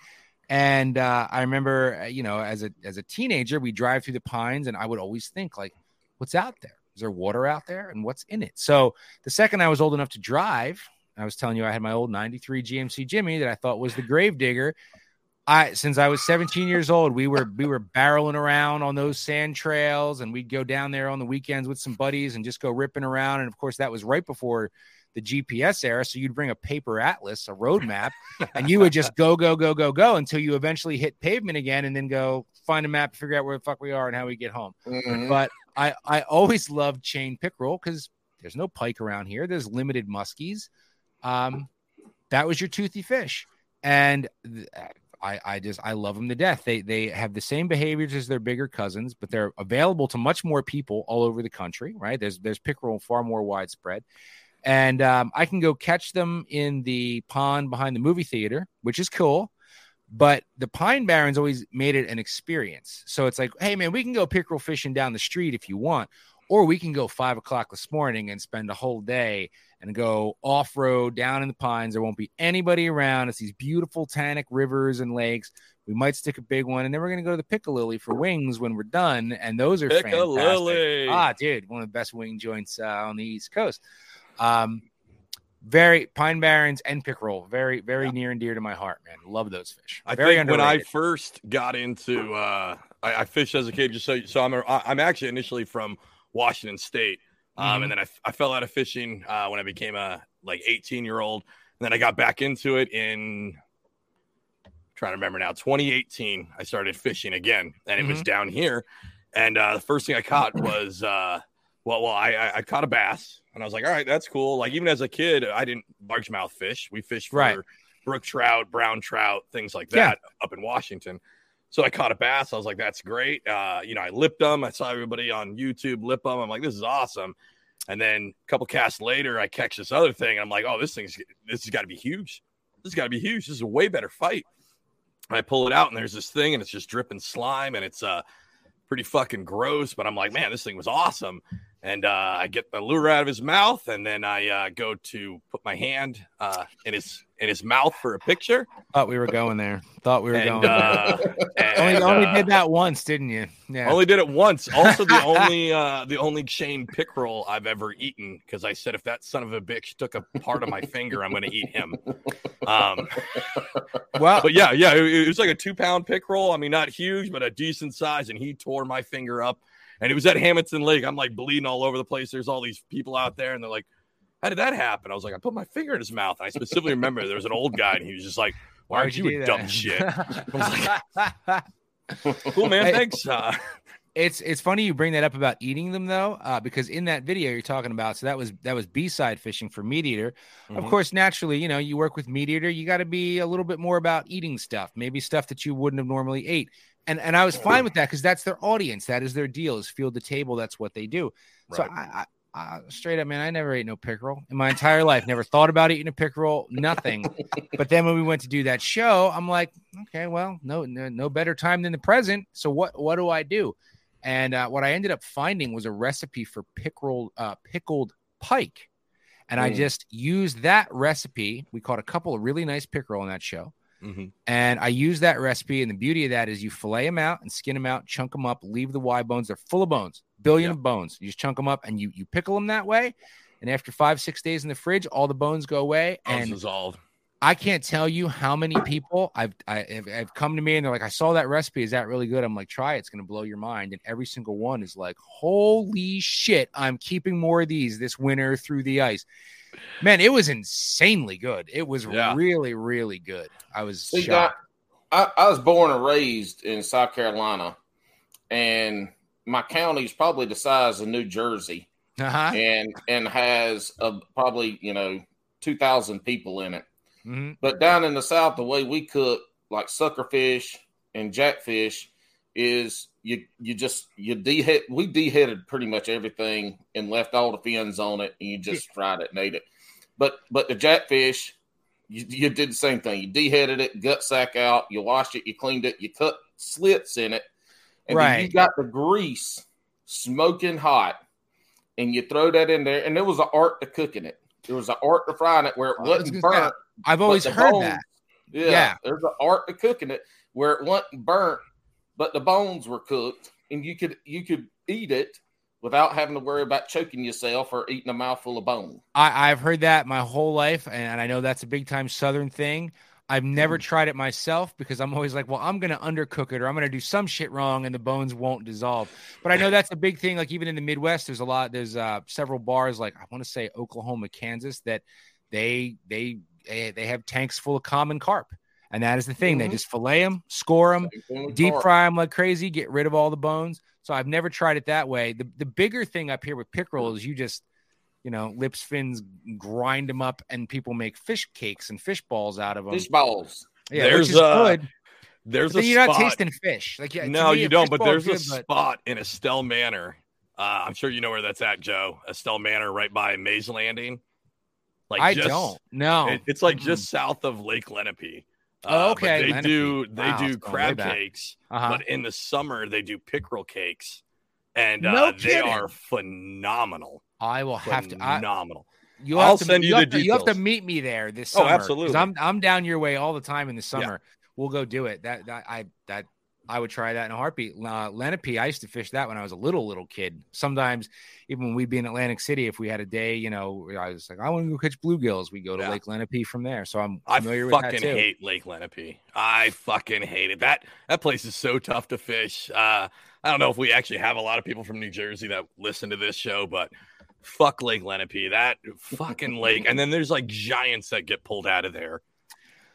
And uh, I remember, uh, you know, as a as a teenager, we drive through the pines, and I would always think, like, what's out there? Is there water out there, and what's in it? So the second I was old enough to drive, I was telling you I had my old '93 GMC Jimmy that I thought was the Gravedigger. I since I was 17 years old, we were we were barreling around on those sand trails, and we'd go down there on the weekends with some buddies and just go ripping around. And of course, that was right before the GPS era. So you'd bring a paper atlas, a road map, and you would just go, go, go, go, go until you eventually hit pavement again and then go find a map, figure out where the fuck we are and how we get home. Mhm. But I, I always loved chain pickerel because there's no pike around here. There's limited muskies. Um, that was your toothy fish. And th- I, I just I love them to death. They they have the same behaviors as their bigger cousins, but they're available to much more people all over the country. Right? There's there's pickerel far more widespread, and um, I can go catch them in the pond behind the movie theater, which is cool. But the Pine Barrens always made it an experience. So it's like, hey man, we can go pickerel fishing down the street if you want, or we can go five o'clock this morning and spend a whole day and go off road down in the pines. There won't be anybody around. It's these beautiful tannic rivers and lakes. We might stick a big one, and then we're gonna go to the Piccalilli for wings when we're done. And those are fantastic. Piccalilli. Ah, dude, one of the best wing joints uh, on the East Coast. Um, very Pine Barrens and pickerel, very very near and dear to my heart, man. Love those fish. I very think when I first got into, uh, I, I fished as a kid. Just so, so I'm, a, I'm actually initially from Washington State, um, Mhm. and then I, I fell out of fishing uh, when I became a like 18 year old, and then I got back into it in. Trying to remember now, 2018. I started fishing again, and it was down here, and uh, the first thing I caught was, uh, well, well, I, I I caught a bass, and I was like, all right, that's cool. Like even as a kid, I didn't largemouth fish. We fished for Right. brook trout, brown trout, things like Yeah. that up in Washington. So I caught a bass. I was like, that's great. Uh, you know, I lipped them. I saw everybody on YouTube lip them. I'm like, this is awesome. And then a couple casts later, I catch this other thing. And I'm like, oh, this thing's this has got to be huge. This has got to be huge. This is a way better fight. And I pull it out, and there's this thing, and it's just dripping slime, and it's uh pretty fucking gross. But I'm like, man, this thing was awesome. And uh, I get the lure out of his mouth, and then I uh, go to put my hand uh, in his in his mouth for a picture. thought we were going there. Thought we were And, going. there. uh, only and, only uh, did that once, didn't you? Yeah. Only did it once. Also, the only uh, the only chain pickerel I've ever eaten because I said if that son of a bitch took a part of my finger, I'm going to eat him. Um, well, but yeah, yeah, it, it was like a two pound pickerel. I mean, not huge, but a decent size, and he tore my finger up. And it was at Hamilton Lake. I'm like bleeding all over the place. There's all these people out there, and they're like, "How did that happen?" I was like, "I put my finger in his mouth." And I specifically remember there was an old guy, and he was just like, "Why aren't you, do a dumb shit?" Cool, man. Hey, Thanks. Uh, It's it's funny you bring that up about eating them though, uh, because in that video you're talking about, so that was that was B side fishing for MeatEater. Of Mhm. course, naturally, you know, you work with MeatEater, you got to be a little bit more about eating stuff, maybe stuff that you wouldn't have normally ate. And and I was fine with that because that's their audience, that is their deal, is field the table, that's what they do. So I, I, I straight up, man, I never ate no pickerel in my entire life. Never thought about eating a pickerel, nothing. but then when we went to do that show, I'm like, okay, well, no, no, no better time than the present. So what, what do I do? And uh, what I ended up finding was a recipe for pickerel, uh, pickled pike, and I Mm. just used that recipe. We caught a couple of really nice pickerel on that show. Mhm. And I use that recipe. And the beauty of that is you fillet them out and skin them out, chunk them up, leave the Y bones. They're full of bones, billion Yeah. of bones. You just chunk them up and you you pickle them that way. And after five, six days in the fridge, all the bones go away. Bones And dissolved. I can't tell you how many people I've I, have have come to me and they're like, I saw that recipe. Is that really good? I'm like, try it. It's gonna blow your mind. And every single one is like, holy shit, I'm keeping more of these this winter through the ice. Man, it was insanely good. It was Yeah. really, really good. I was See, shocked. I, I was born and raised in South Carolina, and my county is probably the size of New Jersey, Uh-huh. and and has a, probably you know two thousand people in it. Mhm. But down in the south, the way we cook like suckerfish and jackfish is you you just you dehead we deheaded pretty much everything and left all the fins on it and you just fried it and ate it. But but the jackfish, you, you did the same thing. You deheaded it, gut sack out, you washed it, you cleaned it, you cut slits in it, and then you got the grease smoking hot. and you throw that in there, and there was an art to cooking it. There was an art to frying it where it was wasn't burnt. I've always heard bones- that. Yeah, Yeah. there's an art to cooking it where it wasn't burnt, but the bones were cooked, and you could you could eat it without having to worry about choking yourself or eating a mouthful of bone. I, I've heard that my whole life, and I know that's a big time Southern thing. I've never Mm. tried it myself because I'm always like, well, I'm going to undercook it or I'm going to do some shit wrong and the bones won't dissolve. But I know that's a big thing. Like even in the Midwest, there's a lot. There's uh, several bars, like I want to say Oklahoma, Kansas, that they they they they have tanks full of common carp, and that is the thing. They Mhm. just fillet them, score them, Same thing with deep carp. fry them like crazy, get rid of all the bones. So I've never tried it that way. The the bigger thing up here with pickerel is you just, you know, lips, fins, grind them up, and people make fish cakes and fish balls out of them. fish balls. yeah, There's, which is uh, good. There's a you're spot. not tasting fish. Like yeah, no, me, you don't. But ball's there's a good, but- spot in Estell Manor. Uh, I'm sure you know where that's at, Joe. Estell Manor, right by Mays Landing. Like I just- don't. No, It- it's like Mm-mm. just south of Lake Lenape. Oh, Uh, okay, they Lenape. do they Wow, do it's going way crab cakes, uh-huh. but in the summer they do pickerel cakes, and No uh, they are phenomenal. I will have to. phenomenal. you I'll to, send you, you the to, details. You have to meet me there this summer. Oh, absolutely. I'm I'm down your way all the time in the summer. We'll go do it. That that I that I would try that in a heartbeat. Uh, Lenape, I used to fish that when I was a little little kid. Sometimes even when we'd be in Atlantic City, if we had a day, you know, I was like, I want to go catch bluegills. We go to Yeah. Lake Lenape from there. So I'm I familiar with that fucking too. hate Lake Lenape. I fucking hate it. That that place is so tough to fish. Uh, I don't know if we actually have a lot of people from New Jersey that listen to this show, but fuck Lake Lenape. That fucking lake. And then there's like giants that get pulled out of there.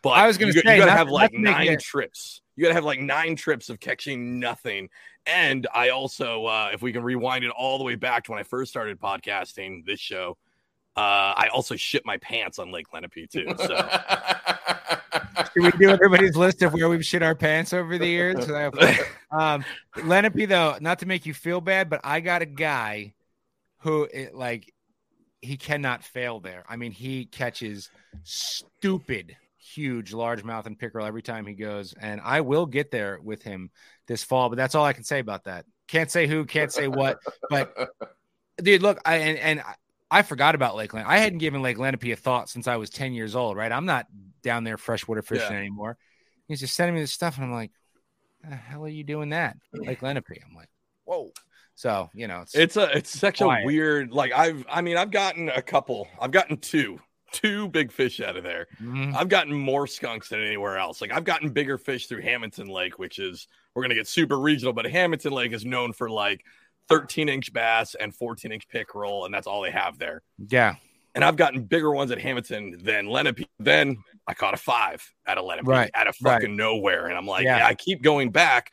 But I was gonna say, you gotta have like to nine it- trips. You gotta have like nine trips of catching nothing. And I also, uh, if we can rewind it all the way back to when I first started podcasting this show, uh, I also shit my pants on Lake Lenape too. So Should we do everybody's list of where we've shit our pants over the years? um, Lenape, though, not to make you feel bad, but I got a guy who, it, like, he cannot fail there. I mean, he catches stupid, huge largemouth and pickerel every time he goes, and I will get there with him this fall. But that's all I can say about that. Can't say who, can't say what, but dude, look, I and, and I- forgot about Lakeland. I hadn't given Lake Lenape a thought since I was 10 years old, right? I'm not down there freshwater fishing Yeah. anymore. He's just sending me this stuff, and I'm like, the hell are you doing that? Lake Lenape. I'm like, whoa. So, you know, it's, It's a it's such Quiet. a weird like I've I mean I've gotten a couple I've gotten two two big fish out of there. Mhm. I've gotten more skunks than anywhere else. Like I've gotten bigger fish through Hamilton Lake, which is we're gonna get super regional, but Hamilton Lake is known for like 13 inch bass and 14 inch pickerel, and that's all they have there. yeah, And I've gotten bigger ones at Hamilton than Lenape. Then I caught a five at a Lenape Right, out of right. fucking nowhere. And I'm like, Yeah. yeah. I keep going back.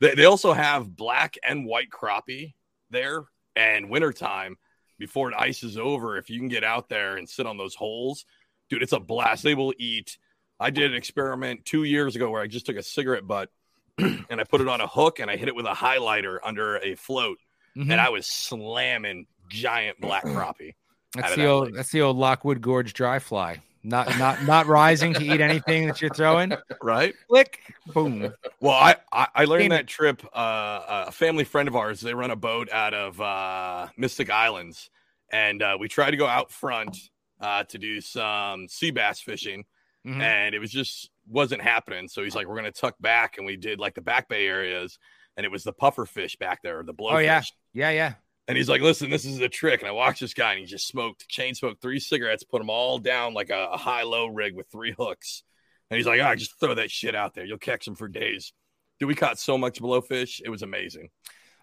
They, they also have black and white crappie there. And wintertime, before it ices over, if you can get out there and sit on those holes, dude, it's a blast. They will eat. I did an experiment two years ago where I just took a cigarette butt and I put it on a hook and I hit it with a highlighter under a float. Mhm. And I was slamming giant black crappie. that's the that old lake. that's the old Lockwood Gorge dry fly. Not not not rising to eat anything that you're throwing. Right? Click, boom. Well, I I, I learned that trip. Uh, a family friend of ours, they run a boat out of uh, Mystic Islands, and uh, we tried to go out front uh, to do some sea bass fishing, Mhm. and it was just wasn't happening. So he's like, "We're gonna tuck back," and we did like the back bay areas, and it was the puffer fish back there, the blowfish. Oh, yeah. Yeah, yeah. And he's like, "Listen, this is a trick." And I watched this guy, and he just smoked, chain smoked three cigarettes, put them all down like a, a high low rig with three hooks. And he's like, "Ah, just throw that shit out there. You'll catch them for days." Dude, we caught so much blowfish; it was amazing.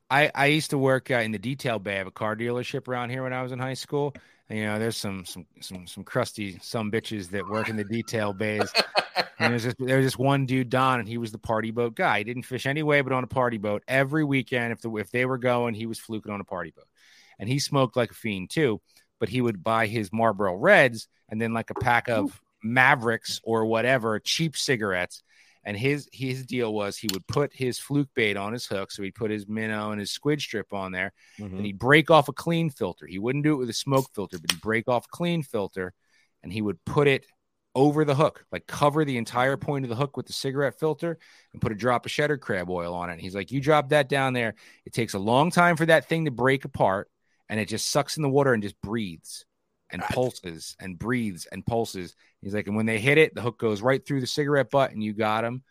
I, I used to work uh, in the detail bay of a car dealership around here when I was in high school. And, you know, there's some some some some crusty some bitches that work in the detail bays. And there's just there was this one dude, Don, and he was the party boat guy. He didn't fish anyway, but on a party boat every weekend. If the if they were going, he was fluking on a party boat, and he smoked like a fiend too. But he would buy his Marlboro Reds and then like a pack of Mavericks or whatever cheap cigarettes. And his his deal was he would put his fluke bait on his hook, so he'd put his minnow and his squid strip on there, Mm-hmm. and he'd break off a clean filter. He wouldn't do it with a smoke filter, but he'd break off a clean filter and he would put it over the hook, like cover the entire point of the hook with the cigarette filter and put a drop of cheddar crab oil on it. And he's like, You drop that down there, it takes a long time for that thing to break apart. and it just sucks in the water and just breathes and pulses and breathes and pulses. He's like, and when they hit it, the hook goes right through the cigarette butt, and you got him.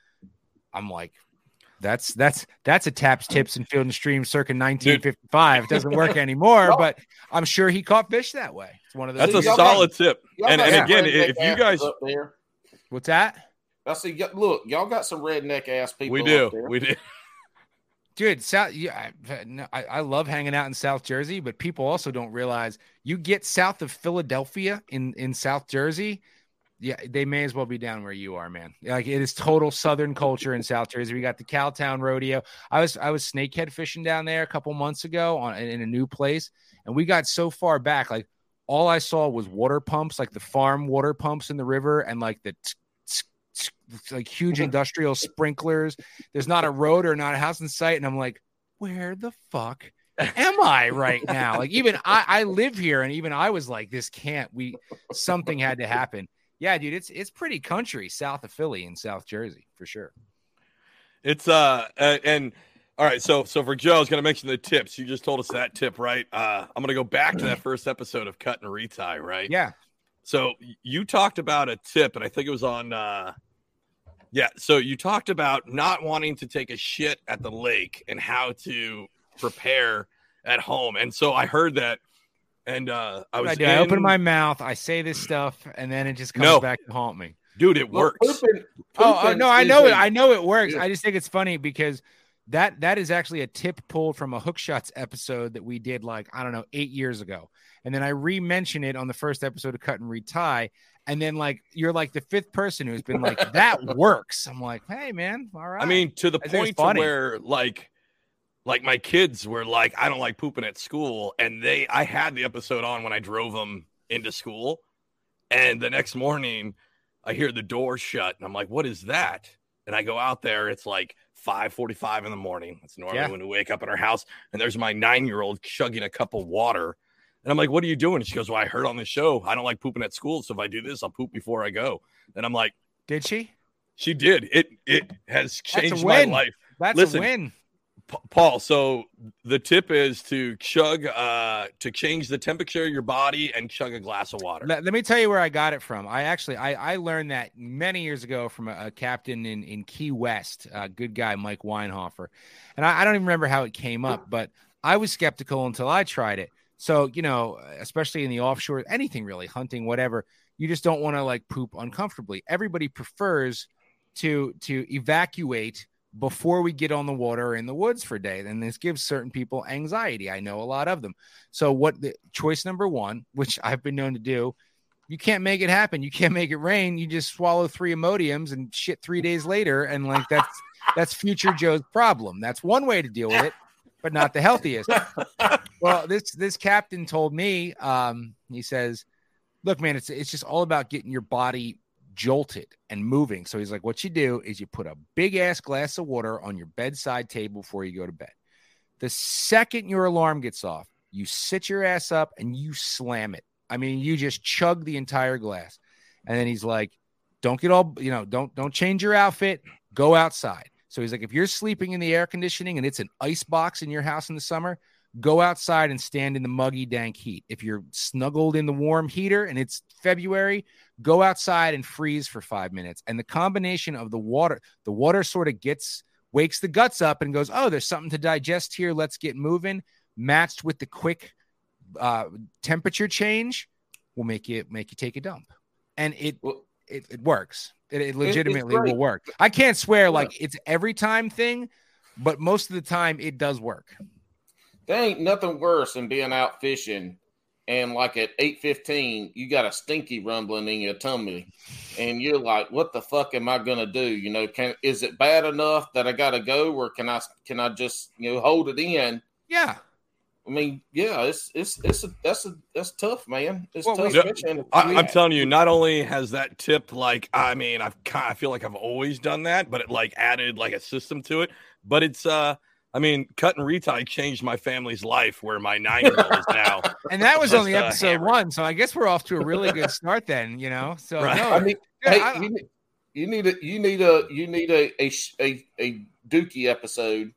I'm like, that's that's that's a Tap's Tips and field and stream circa 1955. It doesn't work anymore, No. but I'm sure he caught fish that way. It's one of those. That's a y'all solid tip. And, and again, redneck if you guys, up there, What's that? I see. Look, y'all got some redneck ass people. we up do, there. we do. Dude, South. Yeah, I, I, love hanging out in South Jersey, but people also don't realize you get south of Philadelphia in in South Jersey. Yeah, they may as well be down where you are, man. Like it is total Southern culture in South Jersey. We got the Cowtown Rodeo. I was I was snakehead fishing down there a couple months ago on in a new place, and we got so far back, like all I saw was water pumps, like the farm water pumps in the river, and like the tsk, like huge industrial sprinklers. There's not a road or not a house in sight, and I'm like, where the fuck am I right now? Like even I, I live here, and even I was like, this can't. We something had to happen. Yeah, dude, it's it's pretty country south of Philly in South Jersey for sure. It's uh uh, and all right, so so for Joe, I was gonna mention the tips. You just told us that tip, right? Uh I'm gonna go back to that first episode of Cut and Retie, right? Yeah, So you talked about a tip, and I think it was on uh yeah, so you talked about not wanting to take a shit at the lake and how to prepare at home. And so I heard that and uh I was I do. I open my mouth, I say this stuff, and then it just comes No. back to haunt me. dude, it Look, works. pooping- Oh, oh, no, I know it. I know it works. Yeah. I just think it's funny because that that is actually a tip pulled from a hook shots episode that we did like I don't know eight years ago, and then I re-mention it on the first episode of Cut and Retie, and then like you're like the fifth person who's been like that works. I'm like, hey man, all right. I mean, to the I point to where like like my kids were like, I don't like pooping at school, and they I had the episode on when I drove them into school, and the next morning I hear the door shut, and I'm like, what is that? And I go out there, it's like 5:45 in the morning. It's normally Yeah. when we wake up in our house, and there's my nine year old chugging a cup of water. And I'm like, what are you doing? She goes, Well, I heard on the show I don't like pooping at school. So if I do this, I'll poop before I go. And I'm like, did she? She did. It it has changed my life. That's Listen, a win. Pa- Paul, so the tip is to chug, uh, to change the temperature of your body and chug a glass of water. Let, let me tell you where I got it from. I actually I, I learned that many years ago from a, a captain in, in Key West, a good guy Mike Weinhofer, and I, I don't even remember how it came up, but I was skeptical until I tried it. So you know, especially in the offshore, anything really, hunting, whatever, you just don't want to like poop uncomfortably. Everybody prefers to to evacuate before we get on the water or in the woods for a day. And this gives certain people anxiety. I know a lot of them. So what the choice number one, which I've been known to do, you can't make it happen. You can't make it rain. You just swallow three Imodiums and shit three days later. And like that's that's future Joe's problem. That's one way to deal with it, but not the healthiest. well, this this captain told me, um, he says, look, man, it's it's just all about getting your body jolted and moving. So he's like, what you do is you put a big ass glass of water on your bedside table before you go to bed. The second your alarm gets off, you sit your ass up and you slam it. I mean, you just chug the entire glass. And then he's like, don't get all, you know, don't don't change your outfit, go outside. So he's like, if you're sleeping in the air conditioning and it's an ice box in your house in the summer, go outside and stand in the muggy, dank heat. If you're snuggled in the warm heater and it's February, go outside and freeze for five minutes. And the combination of the water, the water sort of gets wakes the guts up and goes, Oh, there's something to digest here. Let's get moving. Matched with the quick uh, temperature change will make you make you take a dump. And it Well, it, it works. It, it legitimately great. will work. I can't swear like it's every time thing, but most of the time it does work. There ain't nothing worse than being out fishing and like at 8.15 you got a stinky rumbling in your tummy and you're like what the fuck am i gonna do you know can is it bad enough that i gotta go or can i can i just you know hold it in Yeah. I mean yeah it's it's it's a, that's a that's tough man it's Well, tough we- fishing I, I'm telling you, not only has that tip, like, I mean, I've kind I feel like I've always done that, but it like added like a system to it. But it's, uh, I mean, cut and retie changed my family's life where my nine year old is now. And that was Just, only uh, episode hammered. one. So I guess we're off to a really good start then, you know? So Right. no, i mean yeah, hey, I- you, need, you need a you need a you need a a, a a dookie episode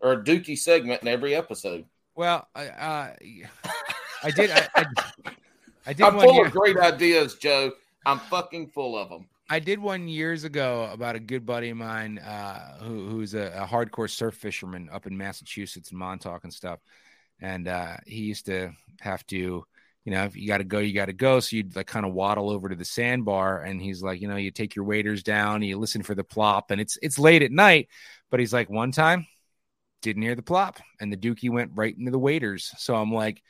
or a dookie segment in every episode Well, I, uh, I did. I, I, I did I'm one full year, of great ideas, Joe. I'm fucking full of them. I did one years ago about a good buddy of mine uh, who, who's a, a hardcore surf fisherman up in Massachusetts and Montauk and stuff. And uh, he used to have to, you know, if you got to go, you got to go. So you'd like kind of waddle over to the sandbar, and he's like, you know, you take your waders down, you listen for the plop, and it's it's late at night. But he's like, one time, didn't hear the plop, and the dookie went right into the waiters. So I'm like,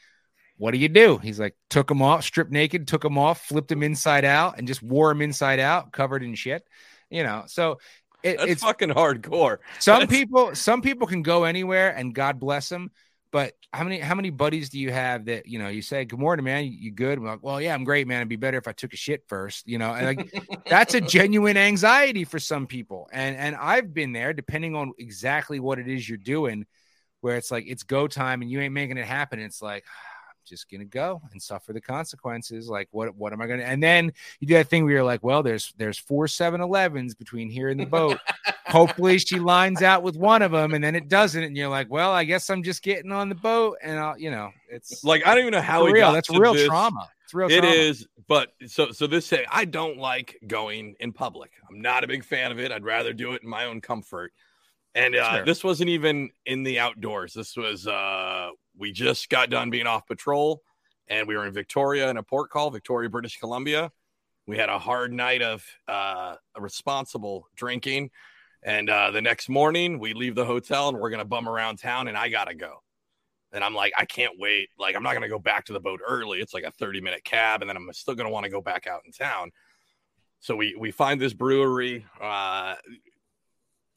what do you do? He's like, took him off, stripped naked, took him off, flipped him inside out, and just wore him inside out, covered in shit. You know, so it, That's it's fucking hardcore. some that's- people. Some people can go anywhere, and God bless them. But how many how many buddies do you have that you know you say good morning man. You, good? I'm like well yeah I'm great man. It'd be better if I took a shit first you know and like that's a genuine anxiety for some people. And and I've been there depending on exactly what it is you're doing where it's like it's go time and you ain't making it happen. It's like just gonna go and suffer the consequences like what what am I gonna and then you do that thing where you're like well there's there's four 7-Elevens between here and the boat hopefully she lines out with one of them and then it doesn't and you're like well I guess I'm just getting on the boat and I'll you know it's Like I don't even know how real that's real this. trauma it's real It trauma. is, but so so this say I don't like going in public. I'm not a big fan of it. I'd rather do it in my own comfort. And uh, Sure. this wasn't even in the outdoors. This was uh we just got done being off patrol and we were in Victoria in a port call, Victoria, British Columbia. We had a hard night of uh responsible drinking. And uh the next morning we leave the hotel and we're gonna bum around town and I gotta go. And I'm like, I can't wait. Like, I'm not going to go back to the boat early. It's like a 30 minute cab, and then I'm still going to want to go back out in town. So we we find this brewery. Uh,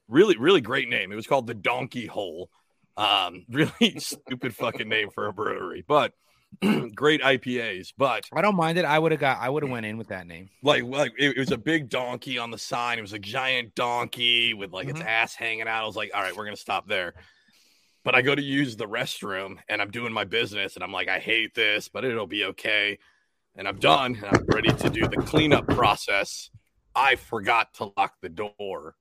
really, really great name. It was called the Donkey Hole. Um, really stupid fucking name for a brewery, but great IPAs. But I don't mind it I would have got I would have went in with that name like, like it, it was a big donkey on the sign. It was a giant donkey with like its Mhm. ass hanging out. I was like, all right, we're gonna stop there. But I go to use the restroom and I'm doing my business and I'm like, I hate this, but it'll be okay. And I'm done and I'm ready to do the cleanup process. I forgot to lock the door.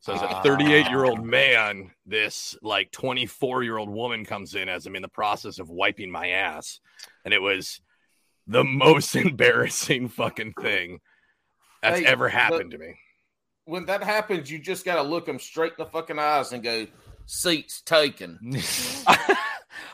So as a ah. 38 year old man, this like 24 year old woman comes in as I'm in the process of wiping my ass. And it was the most embarrassing fucking thing that's Hey, ever happened to me. When that happens, you just got to look them straight in the fucking eyes and go, "Seats taken."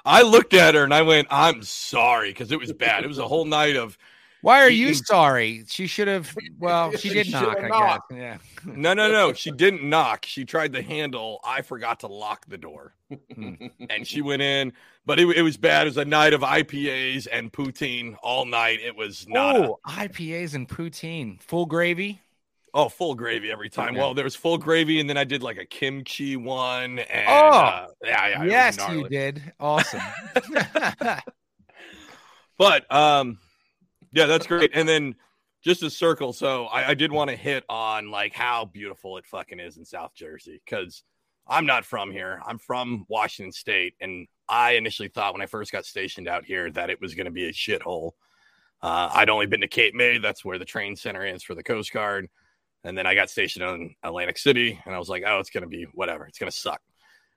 I looked at her and I went, I'm sorry, because it was bad. It was a whole night of why are you sorry she should have well she She did should knock I guess yeah no, no, no. She didn't knock. She tried the handle. I forgot to lock the door. Hmm. And she went in, but it, it was bad. It was a night of IPAs and poutine all night. It was not oh IPAs and poutine full gravy oh full gravy every time. Well, there was full gravy, and then I did like a kimchi one. And Oh, uh, yeah, yeah, yes you did awesome But um, yeah, that's great. And then just a circle. So I, I did want to hit on like how beautiful it fucking is in South Jersey because I'm not from here. I'm from Washington State, and I initially thought when I first got stationed out here that it was going to be a shithole. Uh, I'd only been to Cape May. That's where the train center is for the Coast Guard. And then I got stationed in Atlantic City, and I was like, oh, it's going to be whatever. It's going to suck.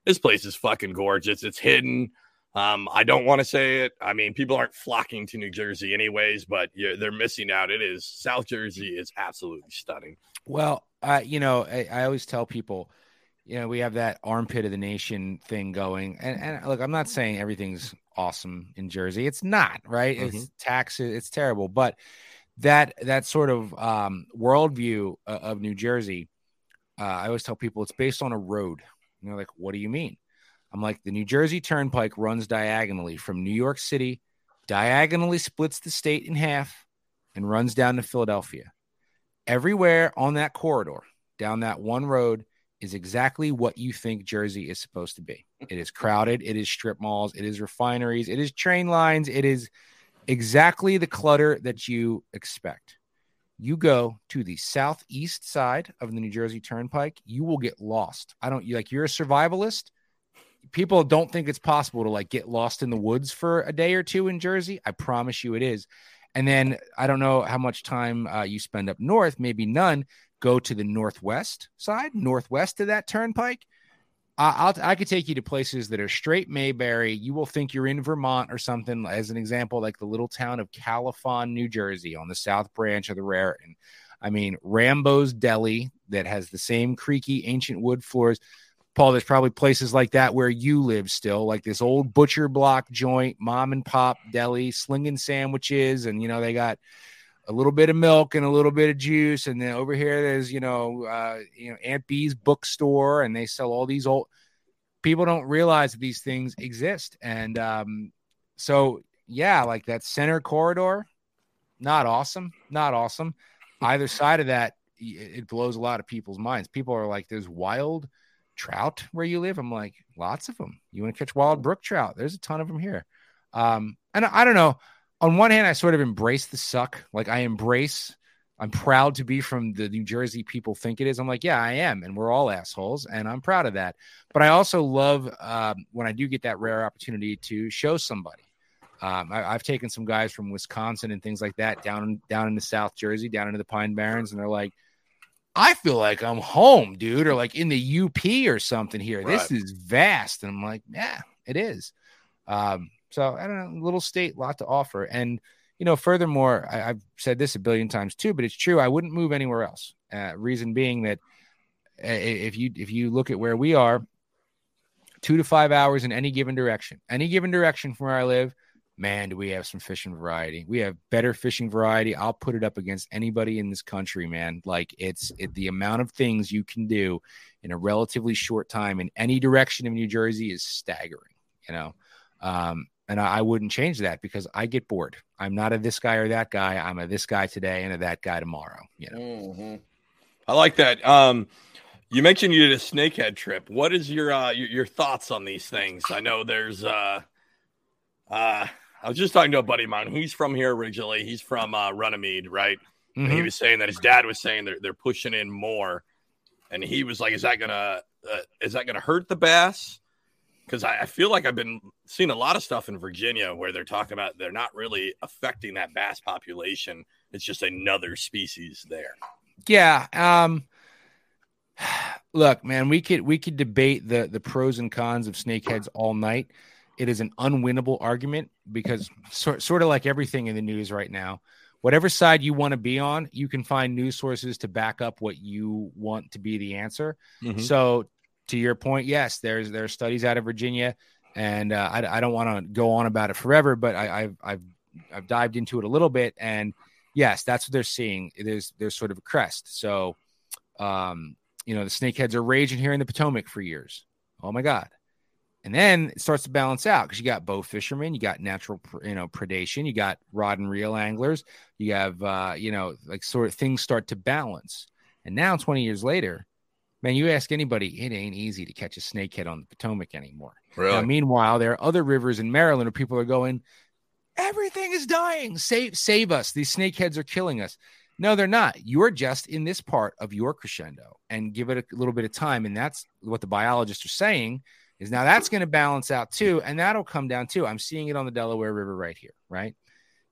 This place is fucking gorgeous. It's hidden. Um, I don't want to say it. I mean, people aren't flocking to New Jersey anyways, but they're missing out. It is South Jersey is absolutely stunning. Well, uh, you know, I, I always tell people, you know, we have that armpit of the nation thing going, and and look, I'm not saying everything's awesome in Jersey. It's not right. It's taxes. It's terrible, but that that sort of um, worldview of New Jersey, uh, I always tell people it's based on a road. And they're like, "What do you mean?" I'm like, "The New Jersey Turnpike runs diagonally from New York City, diagonally splits the state in half, and runs down to Philadelphia." everywhere on that corridor down that one road is exactly what you think Jersey is supposed to be. It is crowded, it is strip malls, it is refineries, it is train lines, it is exactly the clutter that you expect. You go to the southeast side of the New Jersey Turnpike, you will get lost. I don't you like you're a survivalist. People don't think it's possible to like get lost in the woods for a day or two in Jersey. I promise you it is. And then I don't know how much time uh, you spend up north, maybe none. Go to the northwest side, northwest of that turnpike. I, will I could take you to places that are straight Mayberry. You will think you're in Vermont or something. As an example, like the little town of Califon, New Jersey, on the South Branch of the Raritan. I mean, Rambo's Deli that has the same creaky ancient wood floors. Paul, there's probably places like that where you live still, like this old butcher block joint, mom and pop deli, slinging sandwiches, and you know they got a little bit of milk and a little bit of juice, and then over here there's you know uh, you know Aunt B's bookstore, and they sell all these old. People don't realize that these things exist, and um, so yeah, like that center corridor, not awesome, not awesome. Either side of that, it blows a lot of people's minds. People are like, "There's wild." Trout where you live? I'm like, lots of them. You want to catch wild brook trout? There's a ton of them here. Um, and I, don't know. On one hand, I sort of embrace the suck. Like I embrace, I'm proud to be from the New Jersey people think it is. I'm like, yeah, I am. And we're all assholes. And I'm proud of that. But I also love um, when I do get that rare opportunity to show somebody. Um, I, have taken some guys from Wisconsin and things like that down down into South Jersey, down into the Pine Barrens, and they're like, I feel like I'm home, dude, or like in the UP or something here. Right. This is vast. And I'm like, yeah, it is. Um, so I don't know, little state, lot to offer. And, you know, furthermore, I, have said this a billion times too, but it's true. I wouldn't move anywhere else. Uh, reason being that uh, if you if you look at where we are, two to five hours in any given direction, any given direction from where I live, man, do we have some fishing variety. We have better fishing variety. I'll put it up against anybody in this country, man. Like it's it, the amount of things you can do in a relatively short time in any direction of New Jersey is staggering, you know. Um, and I, I, wouldn't change that because I get bored. I'm not a this guy or that guy. I'm a this guy today and a that guy tomorrow, you know. Mm-hmm. I like that. Um, you mentioned you did a snakehead trip. What is your uh your, your thoughts on these things? I know there's uh uh I was just talking to a buddy of mine. He's from here originally. He's from uh, Runnemede, right? Mm-hmm. And he mm-hmm. was saying that his dad was saying they're they're pushing in more, and he was like, "Is that gonna uh, is that gonna hurt the bass?" Because I, I, feel like I've been seeing a lot of stuff in Virginia where they're talking about they're not really affecting that bass population. It's just another species there. Yeah. Um, look, man, we could we could debate the the pros and cons of snakeheads all night it is an unwinnable argument because sort, sort of like everything in the news right now whatever side you want to be on you can find news sources to back up what you want to be the answer. Mm-hmm. so to your point yes there's there's studies out of virginia and uh, I, I, don't want to go on about it forever but I, have I've I've dived into it a little bit and yes that's what they're seeing. There's there's sort of a crest. So um you know the snakeheads are raging here in the potomac for years. Oh my god and then it starts to balance out because you got bow fishermen, you got natural, you know, predation, you got rod and reel anglers, you have, uh, you know, like sort of things start to balance. And now, 20 years later, man, you ask anybody, it ain't easy to catch a snakehead on the Potomac anymore. Really? Now, meanwhile, there are other rivers in Maryland where people are going, everything is dying. Save, save us. These snakeheads are killing us. No, they're not. You're just in this part of your crescendo and give it a little bit of time. And that's what the biologists are saying is now that's going to balance out too, and that'll come down too. I'm seeing it on the Delaware River right here, right?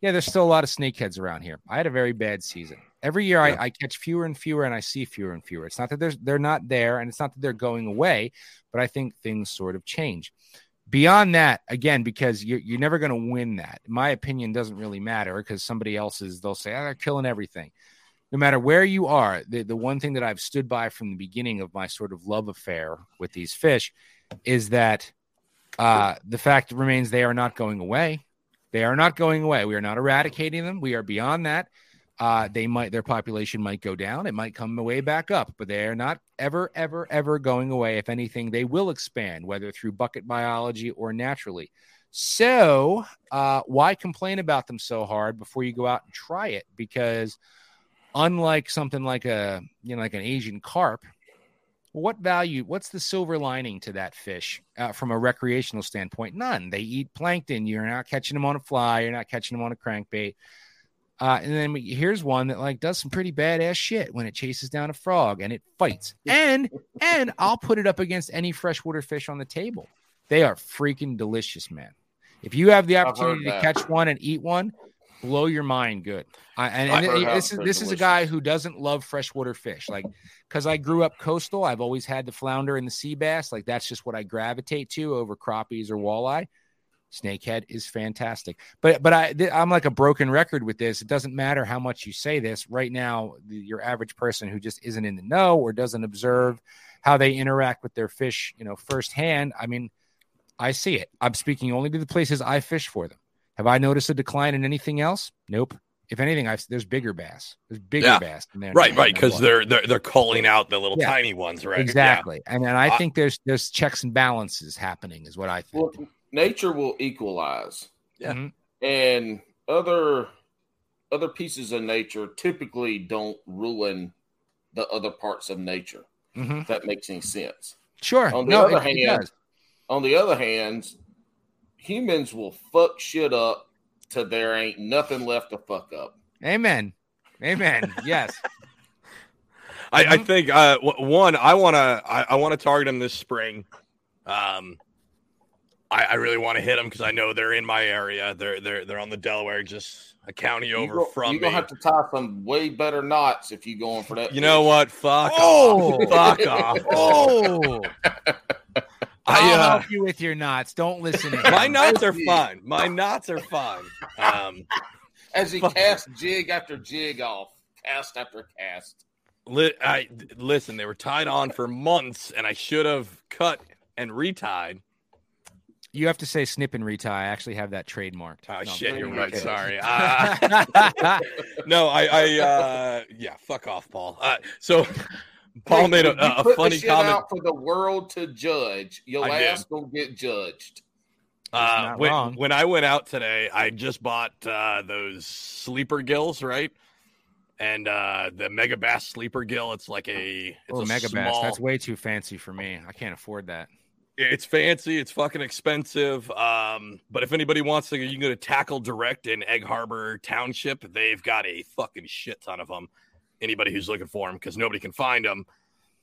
Yeah, there's still a lot of snakeheads around here. I had a very bad season. Every year yeah. I, I, catch fewer and fewer, and I see fewer and fewer. It's not that there's they're not there, and it's not that they're going away, but I think things sort of change. Beyond that, again, because you're, you're never going to win that. My opinion doesn't really matter because somebody else's, they'll say, oh, they're killing everything no matter where you are, the, the one thing that I've stood by from the beginning of my sort of love affair with these fish is that uh, the fact remains they are not going away. They are not going away. We are not eradicating them. We are beyond that. Uh, they might their population might go down. It might come way back up, but they are not ever, ever, ever going away. If anything, they will expand, whether through bucket biology or naturally. So, uh, why complain about them so hard before you go out and try it? Because unlike something like a you know like an Asian carp, what value what's the silver lining to that fish uh, from a recreational standpoint? None. They eat plankton. You're not catching them on a fly. You're not catching them on a crankbait. Uh, and then here's one that like does some pretty badass shit when it chases down a frog and it fights. And and i'll put it up against any freshwater fish on the table. They are freaking delicious man. If you have the opportunity to catch one and eat one blow your mind good. I, and, and it- this is this is a guy who doesn't love freshwater fish. Like because I grew up coastal, I've always had the flounder and the sea bass. Like that's just what I gravitate to over crappies or walleye. Snakehead is fantastic, but but I th- I'm like a broken record with this. It doesn't matter how much you say this. Right now, the, your average person who just isn't in the know or doesn't observe how they interact with their fish, you know, firsthand. I mean, I see it. I'm speaking only to the places I fish for them. Have I noticed a decline in anything else? Nope. If anything, I've there's bigger bass. There's bigger Yeah. bass in there. Right, right, because they're they're they're calling out the little Yeah. tiny ones, right? Yeah. exactly, and and I I- think there's there's checks and balances happening, is what I Well, think. nature will equalize, yeah. Mhm. and other other pieces of nature typically don't ruin the other parts of nature. Mhm. If that makes any sense. Sure. On the no, other it- it hand- does. On the other hand, humans will fuck shit up to there ain't nothing left to fuck up. Amen. Amen. Yes. I, I think uh, w- one, I want to I, I want to target them this spring. Um, I, I really want to hit them because I know they're in my area. They're they're they're on the Delaware, just a county over you go, from You're me. gonna have to tie some way better knots if you going for that. you know what? Fuck Oh! off. Fuck off. Oh, I, I'll uh, help you with your knots. Don't listen to my knots are Thank you. fine. My knots are fine. Um, As he Fuck. casts jig after jig off, cast after cast. li- I listen. They were tied on for months, and I should have cut and retied. You have to say snip and retie. I actually have that trademarked. Oh No, shit, you're kidding. right. Sorry. Uh, no, I, I, uh, yeah, fuck off, Paul. Uh, so Paul Hey, made a, when you a put the funny shit comment. out for the world to judge. Your I did. ass gonna get judged. Uh, when, wrong. when I went out today, I just bought uh, those sleeper gills, right? And uh, the Megabass sleeper gill. It's like a it's oh, a Megabass. That's way too fancy for me. I can't afford that. It's fancy. It's fucking expensive. Um, but if anybody wants to, you can go to Tackle Direct in Egg Harbor Township. They've got a fucking shit ton of them. Anybody who's looking for him because nobody can find him.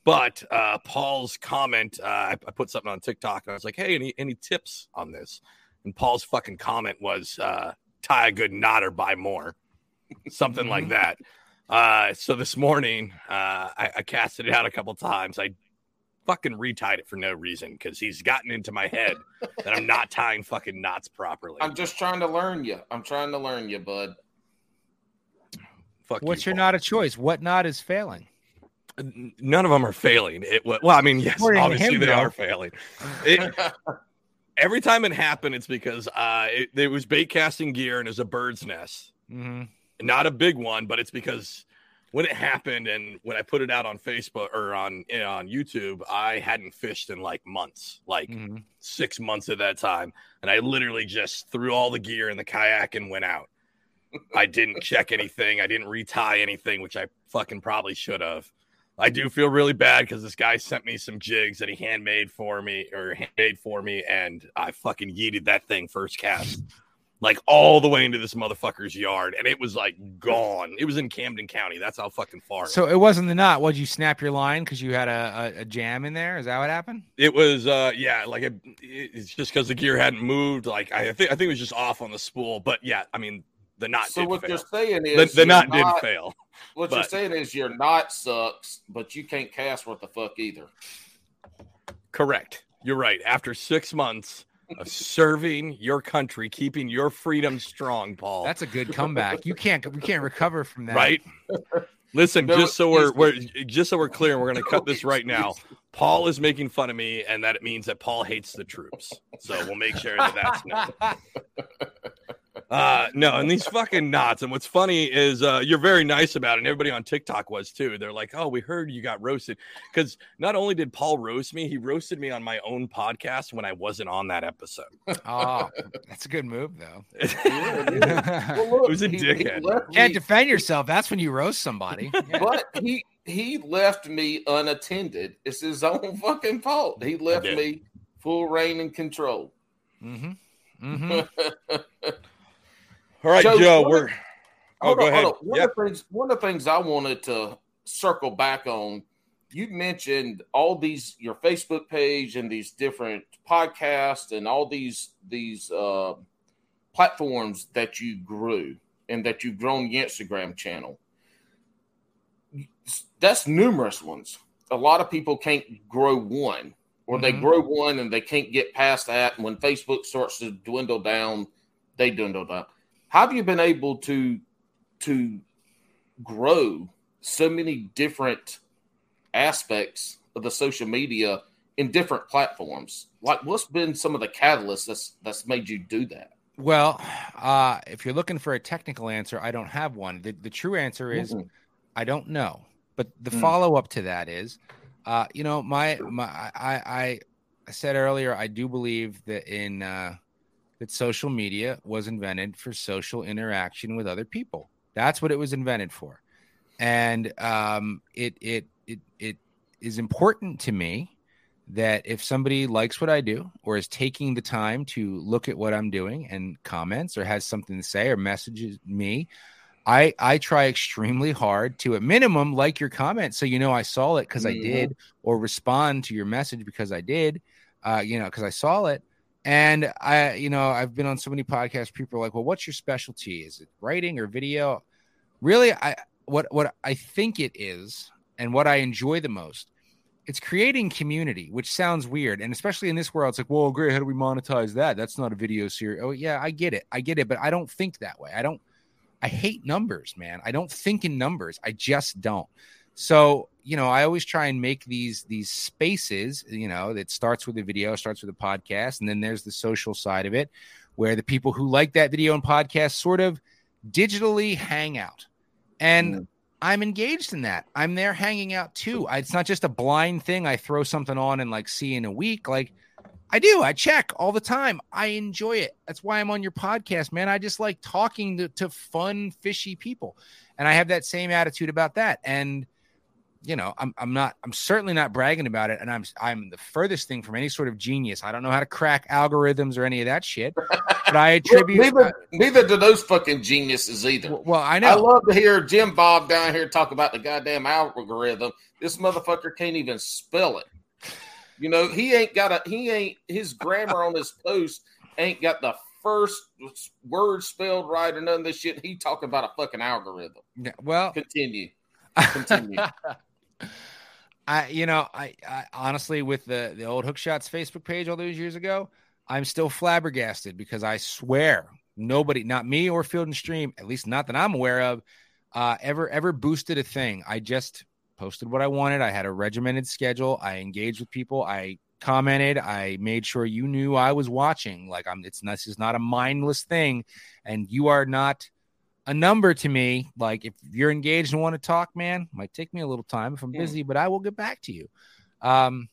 But uh, Paul's comment, uh, I, I put something on TikTok and I was like, "Hey, any any tips on this?" And Paul's fucking comment was, uh, "Tie a good knot or buy more," something like that. Uh, so this morning, uh, I, I casted it out a couple times. I fucking retied it for no reason because he's gotten into my head that I'm not tying fucking knots properly. I'm just trying to learn you. I'm trying to learn you, bud. Fuck What's you, your Paul. knot of choice? What not is failing? None of them are failing. It well, I mean, yes, According obviously him, they though. are failing. It, every time it happened, it's because uh, it, it was bait casting gear and it was a bird's nest. Mm-hmm. Not a big one, but it's because when it happened and when I put it out on Facebook or on eh, on YouTube, I hadn't fished in like months, like Mm-hmm. six months at that time, and I literally just threw all the gear in the kayak and went out. I didn't check anything. I didn't retie anything, which I fucking probably should have. I do feel really bad because this guy sent me some jigs that he handmade for me or handmade for me, and I fucking yeeted that thing first cast, like all the way into this motherfucker's yard, and it was like gone. It was in Camden County. That's how fucking far. So it wasn't the knot. Would you snap your line because you had a, a, a jam in there? Is that what happened? It was, uh, yeah, like it, it's just because the gear hadn't moved. Like I think, I think it was just off on the spool. But yeah, I mean, the knot so did what fail. you're saying is the your knot did knot- fail. What you're saying is your knot sucks, but you can't cast what the fuck either. Correct. You're right. After six months of serving your country, keeping your freedom strong, Paul. That's a good comeback. You can't we can't recover from that. right. Listen, No just so we're, we're just so we're clear, and we're going to cut this right now. Paul is making fun of me, and that it means that Paul hates the troops. So we'll make sure that that's known. Uh, no, and these fucking knots. And what's funny is uh, you're very nice about it. And everybody on TikTok was too. They're like, oh, we heard you got roasted. Because not only did Paul roast me, he roasted me on my own podcast when I wasn't on that episode. Oh, that's a good move though. Yeah, it is. Well, look, Who's a he- he dickhead? left Can't me- defend yourself. That's when you roast somebody. Yeah. but he he left me unattended. It's his own fucking fault. He left me full reign and control. Mm-hmm. Mm-hmm. All right, Joe, Joe, we're. Oh, go ahead. on. One, Yep. of the things, one of the things I wanted to circle back on, you mentioned all these your Facebook page and these different podcasts and all these these uh, platforms that you grew. and that you've grown the Instagram channel. That's numerous ones. A lot of people can't grow one, or mm-hmm. they grow one and they can't get past that. And when Facebook starts to dwindle down, they dwindle down. How have you been able to to grow so many different aspects of the social media in different platforms? Like, what's been some of the catalysts that's that's made you do that? Well, uh, if you're looking for a technical answer, I don't have one. The, the true answer is mm-hmm. I don't know. But the mm. follow up to that is, uh, you know, my my I, I said earlier I do believe that in uh, that social media was invented for social interaction with other people. That's what it was invented for, and um, it it it it is important to me that if somebody likes what I do or is taking the time to look at what I'm doing and comments or has something to say or messages me, I I try extremely hard to at minimum like your comment so you know I saw it because mm-hmm. I did or respond to your message because I did, uh, you know, because I saw it. And I, you know, I've been on so many podcasts. People are like, "Well, what's your specialty? Is it writing or video?" Really, I what what I think it is, and what I enjoy the most it's creating community, which sounds weird. And especially in this world, it's like, well, great. How do we monetize that? That's not a video series. Oh, yeah, I get it. I get it. But I don't think that way. I don't, I hate numbers, man. I don't think in numbers. I just don't. So, you know, I always try and make these these spaces, you know, that starts with a video, starts with a podcast, and then there's the social side of it, where the people who like that video and podcast sort of digitally hang out. And mm. I'm engaged in that. I'm there hanging out too. I, it's not just a blind thing. I throw something on and like see in a week. Like I do. I check all the time. I enjoy it. That's why I'm on your podcast, man. I just like talking to, to fun, fishy people. And I have that same attitude about that. And you know, I'm I'm not I'm certainly not bragging about it, and I'm I'm the furthest thing from any sort of genius. I don't know how to crack algorithms or any of that shit. But I attribute well, neither, uh, neither do those fucking geniuses either. Well, I know. I love to hear Jim Bob down here talk about the goddamn algorithm. This motherfucker can't even spell it. You know, he ain't got a he ain't his grammar on his post ain't got the first word spelled right or none of this shit. He talking about a fucking algorithm. Yeah, well, continue. Continue. I, you know, I, I, honestly, with the the old Hookshots Facebook page all those years ago, I'm still flabbergasted because I swear nobody, not me or Field and Stream, at least not that I'm aware of, uh, ever ever boosted a thing. I just posted what I wanted. I had a regimented schedule. I engaged with people. I commented. I made sure you knew I was watching. Like I'm, it's this is not a mindless thing, and you are not a number to me. Like if you're engaged and want to talk, man, might take me a little time if I'm busy, but I will get back to you. Um,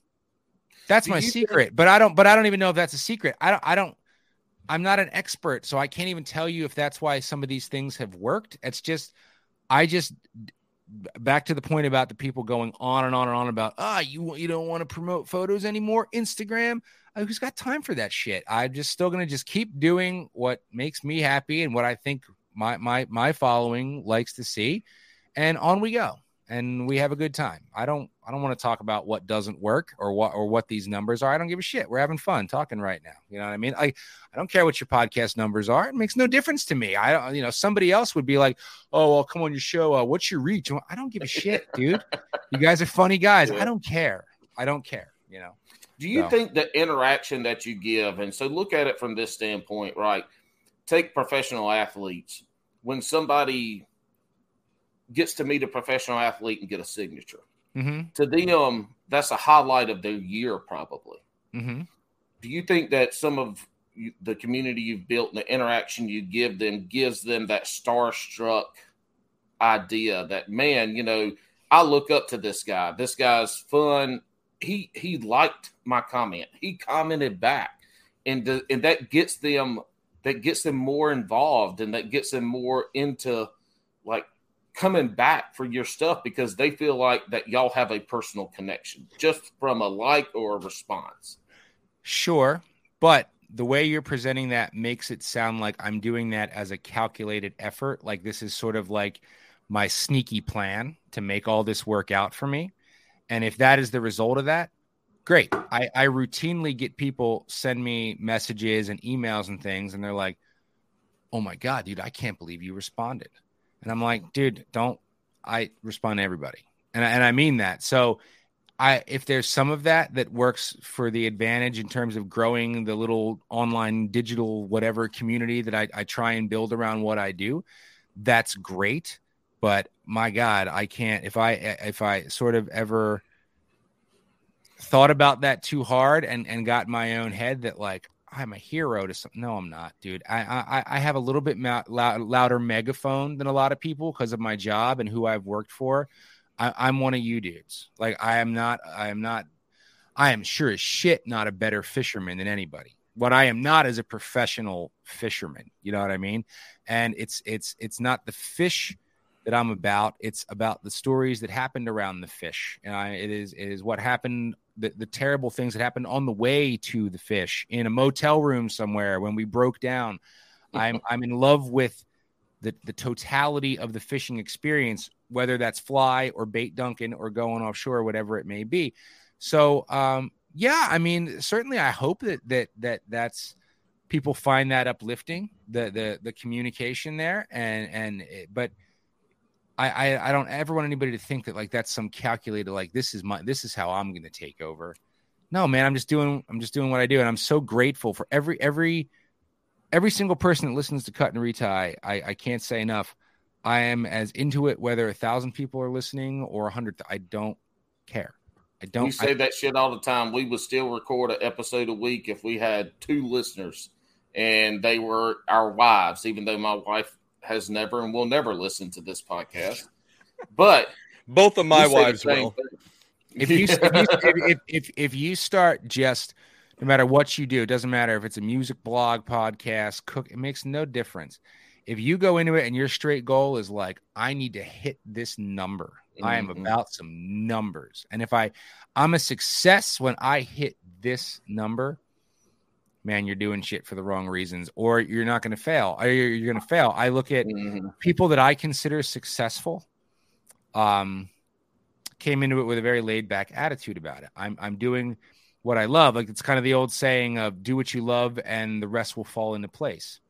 that's my secret. Think- but I don't. But I don't even know if that's a secret. I don't. I don't. I'm not an expert, so I can't even tell you if that's why some of these things have worked. It's just, I just back to the point about the people going on and on and on about ah you you don't want to promote photos anymore instagram who's got time for that shit i'm just still going to just keep doing what makes me happy and what i think my my my following likes to see, and on we go, and we have a good time. I don't I don't want to talk about what doesn't work or what or what these numbers are. I don't give a shit. We're having fun talking right now. You know what I mean? I I don't care what your podcast numbers are. It makes no difference to me. I don't you know somebody else would be like, oh well, come on your show. Uh, what's your reach? I don't give a shit, dude. You guys are funny guys. I don't care. I don't care. You know. Do you so. think the interaction that you give, and so look at it from this standpoint, right? Take professional athletes when somebody gets to meet a professional athlete and get a signature. Mm-hmm. To them, that's a highlight of their year, probably. Mm-hmm. Do you think that some of the community you've built and the interaction you give them gives them that starstruck idea that man, you know, I look up to this guy. This guy's fun. He he liked my comment. He commented back, and the, and that gets them that gets them more involved and that gets them more into like coming back for your stuff because they feel like that y'all have a personal connection just from a like or a response. Sure, but the way you're presenting that makes it sound like I'm doing that as a calculated effort. Like this is sort of like my sneaky plan to make all this work out for me. And if that is the result of that, great. I, I routinely get people send me messages and emails and things, and they're like, "Oh my god, dude, I can't believe you responded." And I'm like, "Dude, don't I respond to everybody?" And I, and I mean that. So I if there's some of that that works for the advantage in terms of growing the little online digital whatever community that I, I try and build around what I do, that's great. But my God, I can't if I if I sort of ever thought about that too hard and and got my own head that like I'm a hero to some. No, I'm not, dude. I I, I have a little bit ma- loud, louder megaphone than a lot of people because of my job and who I've worked for. I, I'm one of you dudes. Like I am not. I am not. I am sure as shit not a better fisherman than anybody. What I am not is a professional fisherman. You know what I mean? And it's it's it's not the fish that I'm about. It's about the stories that happened around the fish. And I, it is it is what happened the, the terrible things that happened on the way to the fish in a motel room somewhere when we broke down. I'm I'm in love with the the totality of the fishing experience, whether that's fly or bait dunking or going offshore, whatever it may be. So um, yeah, I mean, certainly I hope that that that that's people find that uplifting, the the the communication there, and and but I, I, I don't ever want anybody to think that like that's some calculated like this is my this is how I'm going to take over. No, man, I'm just doing I'm just doing what I do, and I'm so grateful for every every every single person that listens to Cut and Retie. I I can't say enough. I am as into it whether a thousand people are listening or a hundred. I don't care. I don't. You say I, that shit all the time. We would still record an episode a week if we had two listeners and they were our wives, even though my wife has never and will never listen to this podcast. But both of my wives will. If you, if, you if, if, if you start just no matter what you do, it doesn't matter if it's a music blog, podcast, cook, it makes no difference. If you go into it and your straight goal is like, I need to hit this number. Mm-hmm. I am mm-hmm. about some numbers. And if I I'm a success when I hit this number, man, you're doing shit for the wrong reasons, or you're not going to fail. Or you're, going to fail. I look at mm-hmm. people that I consider successful. Um, came into it with a very laid back attitude about it. I'm I'm doing what I love. Like it's kind of the old saying of do what you love and the rest will fall into place.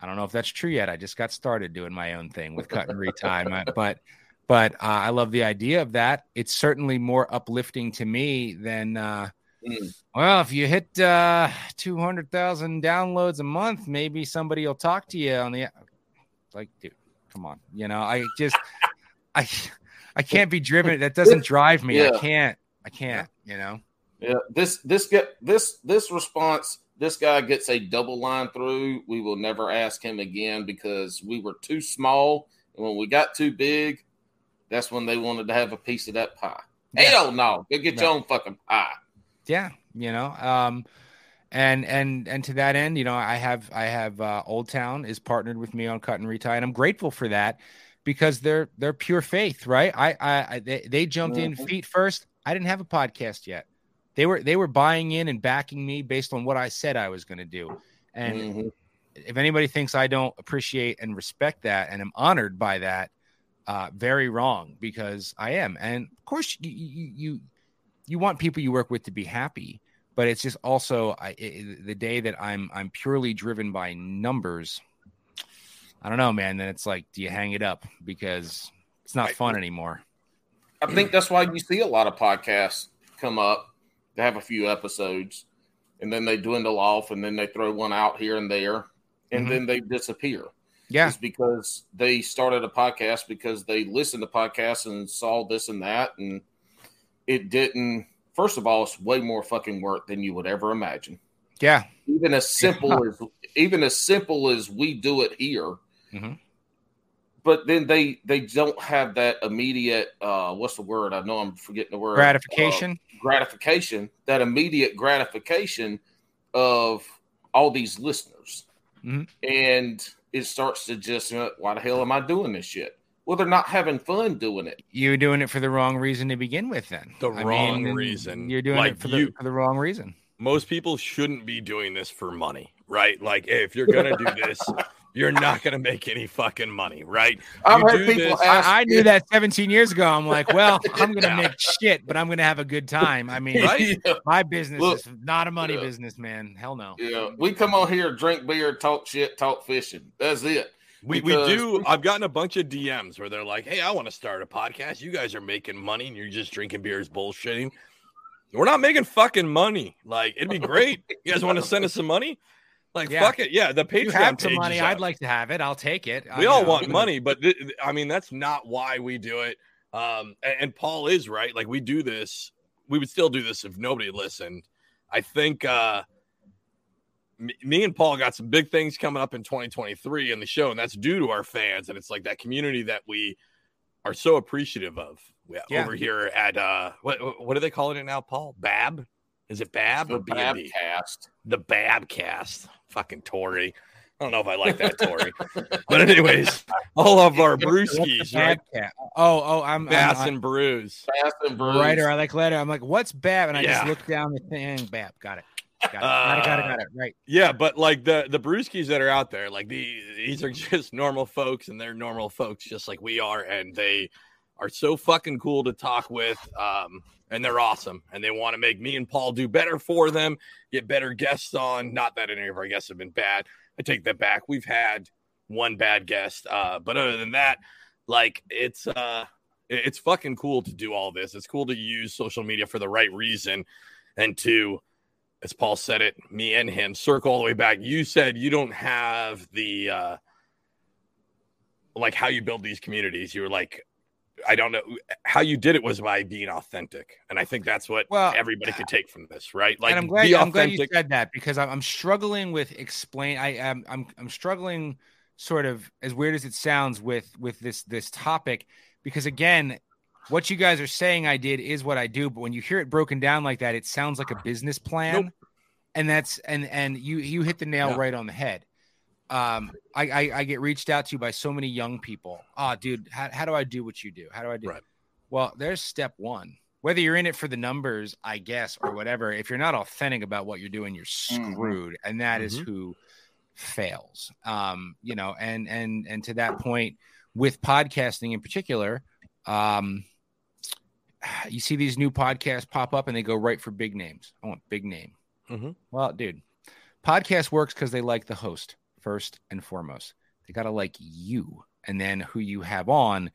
I don't know if that's true yet. I just got started doing my own thing with Cut and Retie, but but uh, I love the idea of that. It's certainly more uplifting to me than uh, Mm. Well, if you hit uh, 200,000 downloads a month, maybe somebody will talk to you on the like, dude, come on. You know, I just, I, I can't be driven. That doesn't drive me. Yeah. I can't, I can't, you know? Yeah. This, this get this, this response, this guy gets a double line through. We will never ask him again because we were too small. And when we got too big, that's when they wanted to have a piece of that pie. Yeah. Hell no. Go get no. your own fucking pie yeah, you know, um, and and and to that end, you know, I have I have uh, Old Town is partnered with me on Cut and Retie, and I'm grateful for that because they're they're pure faith, right? I I, they, they jumped mm-hmm. in feet first. I didn't have a podcast yet. They were they were buying in and backing me based on what I said I was going to do, and. Mm-hmm. If anybody thinks I don't appreciate and respect that and am honored by that, uh, very wrong because I am. And of course, you, you, you you want people you work with to be happy, but it's just also I, it, the day that I'm I'm purely driven by numbers. I don't know, man. Then it's like, do you hang it up because it's not fun anymore? I think that's why you see a lot of podcasts come up. They have a few episodes, and then they dwindle off, and then they throw one out here and there, and mm-hmm. then they disappear. Yeah, it's because they started a podcast because they listened to podcasts and saw this and that, and it didn't. First of all, it's way more fucking work than you would ever imagine. Yeah. Even as simple yeah. as even as simple as we do it here. Mm-hmm. But then they they don't have that immediate uh what's the word? I know I'm forgetting the word. Gratification. Uh, gratification. That immediate gratification of all these listeners. Mm-hmm. And it starts to just you know, why the hell am I doing this shit? Well, they're not having fun doing it. You're doing it for the wrong reason to begin with, then. The I wrong mean, reason. You're doing like it for, you, the, for the wrong reason. Most people shouldn't be doing this for money, right? Like, if you're going to do this, you're not going to make any fucking money, right? I've You had people ask. I, I knew that 17 years ago. I'm like, well, I'm gonna Yeah. make shit, but I'm gonna have a good time. I mean, Right? Yeah, my business Look, is not a money yeah. business, man. Hell no. yeah. We come on here, drink beer, talk shit, talk fishing. That's it. We, we do. I've gotten a bunch of DMs where they're like, "Hey, I want to start a podcast. You guys are making money, and you're just drinking beers, bullshitting. We're not making fucking money. Like, it'd be great. You guys want to send us some money? Like, Yeah. fuck it. Yeah, the Patreon You have some money. I'd like to have it. I'll take it. We I all know. want money, but th- th- I mean, that's not why we do it. Um, and, and Paul is right. Like, we do this. We would still do this if nobody listened. I think uh, me, me and Paul got some big things coming up in 2023 in the show, and that's due to our fans. And it's like that community that we are so appreciative of We- Yeah. over here at uh, what what are they calling it now, Paul? Bab? Is it Bab The or B&B? Babcast. the Babcast. Fucking Tory. I don't know if I like that Tory. but anyways, all of our What's brewskis, right? cat? Oh, oh, I'm, Bass I'm, and brews. Fast and I'm writer. I like letter. I'm like, what's Bab? And I just look down the thing. Bab. Got it. Got it. got it. Got it. Got it. Right. Yeah, but like the the brewskis that are out there, like the these are just normal folks, and they're normal folks just like we are, and they are so fucking cool to talk with. Um, and they're awesome, and they want to make me and Paul do better for them, get better guests on. Not that any of our guests have been bad. I take that back. We've had one bad guest, uh, but other than that, like it's uh, it's fucking cool to do all this. It's cool to use social media for the right reason, and to as Paul said it, me and him circle all the way back. You said you don't have the uh like how you build these communities. You were like, I don't know how you did it was by being authentic, and I think that's what Well, everybody could take from this, right? Like, and I'm glad, I'm glad you said that because I'm, I'm struggling with explain. I am I'm I'm struggling, sort of as weird as it sounds, with with this this topic because again, what you guys are saying I did is what I do, but when you hear it broken down like that, it sounds like a business plan, Nope. and that's and and you you hit the nail Yeah. right on the head. Um, I, I I get reached out to by so many young people. Oh, dude, how how do I do what you do? How do I do? Right. Well, there's step one. Whether you're in it for the numbers, I guess, or whatever, if you're not authentic about what you're doing, you're Mhm. screwed, and that is Mhm. who fails. Um, you know, and and and to that point, with podcasting in particular, um, you see these new podcasts pop up, and they go right for big names. I want big name. Mhm. Well, dude, podcast works because they like the host first and foremost. They got to like you, and then who you have on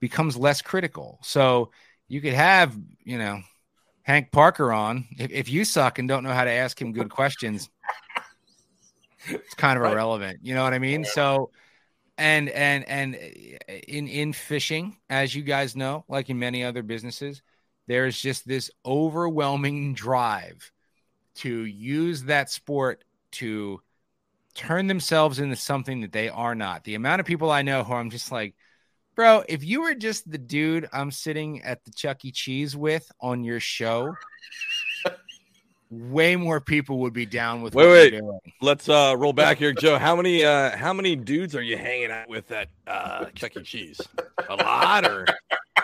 becomes less critical. So you could have, you know, Hank Parker on. If, if you suck and don't know how to ask him good questions, it's kind of irrelevant. You know what I mean? So, and and and uh, in in fishing, as you guys know, like in many other businesses, there's just this overwhelming drive to use that sport to turn themselves into something that they are not. The amount of people I know who I'm just like, bro, if you were just the dude I'm sitting at the Chuck E. Cheese with on your show, way more people would be down with Wait, wait. doing. Let's uh roll back here, Joe. How many uh how many dudes are you hanging out with at uh Chuck E. Cheese? A lot, or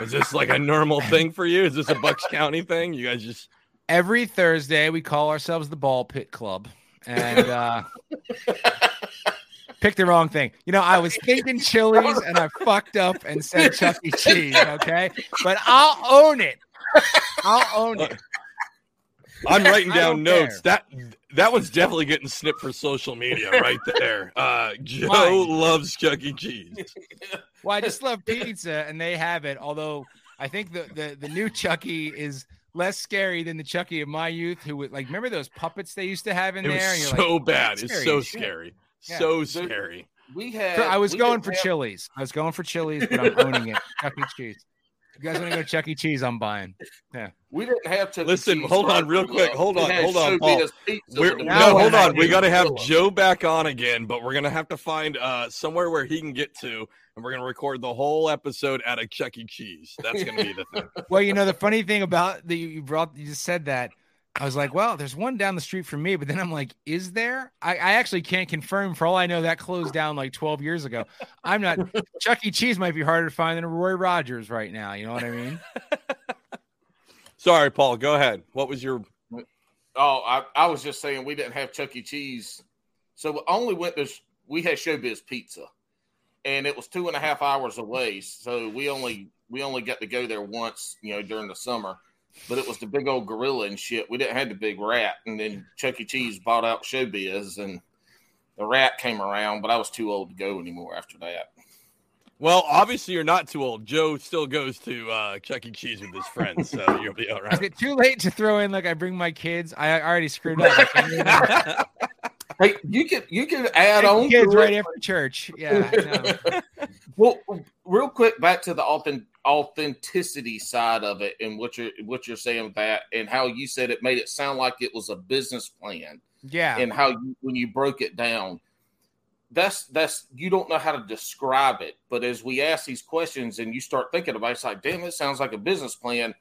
is this like a normal thing for you? Is this a Bucks County thing? You guys just Every Thursday, we call ourselves the Ball Pit Club, and uh, picked the wrong thing. You know, I was thinking Chili's, and I fucked up and said Chuck E. Cheese. Okay, but I'll own it. I'll own it. I'm writing down notes. care. That that was definitely getting snipped for social media right there. Uh Joe Mine. loves Chuck E. Cheese. Well, I just love pizza, and they have it. Although I think the the, the new Chucky is less scary than the Chucky of my youth. Who would like remember those puppets they used to have in It there? was And so you're bad. It's so scary. Yeah. So scary. We had. I was going didn't for have- Chili's. I was going for Chili's, but I'm owning it. Chuck E. Cheese. You guys want to go to Chuck E. Cheese? I'm buying. Yeah. We didn't have to. Listen, hold on real quick. Hold on, hold on, Paul. We're, no, hold on. We got to have Joe. Joe back on again, but we're gonna have to find uh somewhere where he can get to, and we're gonna record the whole episode at a Chuck E. Cheese. That's gonna be the thing. Well, you know the funny thing about the you brought you just said that. I was like, well, there's one down the street from me, but then I'm like, is there? I, I actually can't confirm. For all I know, that closed down like 12 years ago. I'm not. Chuck E. Cheese might be harder to find than a Roy Rogers right now. You know what I mean? Sorry, Paul. Go ahead. What was your? Oh, I, I was just saying we didn't have Chuck E. Cheese, so we only went to we had Showbiz Pizza, and it was two and a half hours away. So we only we only got to go there once, you know, during the summer. But it was the big old gorilla and shit. We didn't have the big rat, and then Chuck E. Cheese bought out Showbiz, and the rat came around, but I was too old to go anymore after that. Well, obviously you're not too old. Joe still goes to uh, Chuck E. Cheese with his friends, so you'll be all Is it too late to throw in like I bring my kids? I I already screwed up. I Hey, you can you can add Take on kids right after church. Yeah. I know. Well, real quick, back to the authentic, authenticity side of it, and what you're what you're saying that, and how you said it made it sound like it was a business plan, Yeah. and how you, when you broke it down, that's that's you don't know how to describe it, but as we ask these questions and you start thinking about, it, it's like, damn, it sounds like a business plan.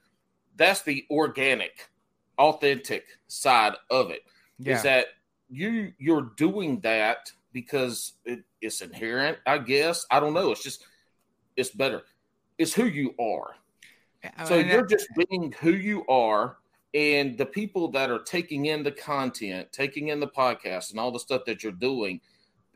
That's the organic, authentic side of it yeah. is that you you're doing that because it, it's inherent i guess i don't know it's just it's better it's who you are so And you're just being who you are and the people that are taking in the content taking in the podcast and all the stuff that you're doing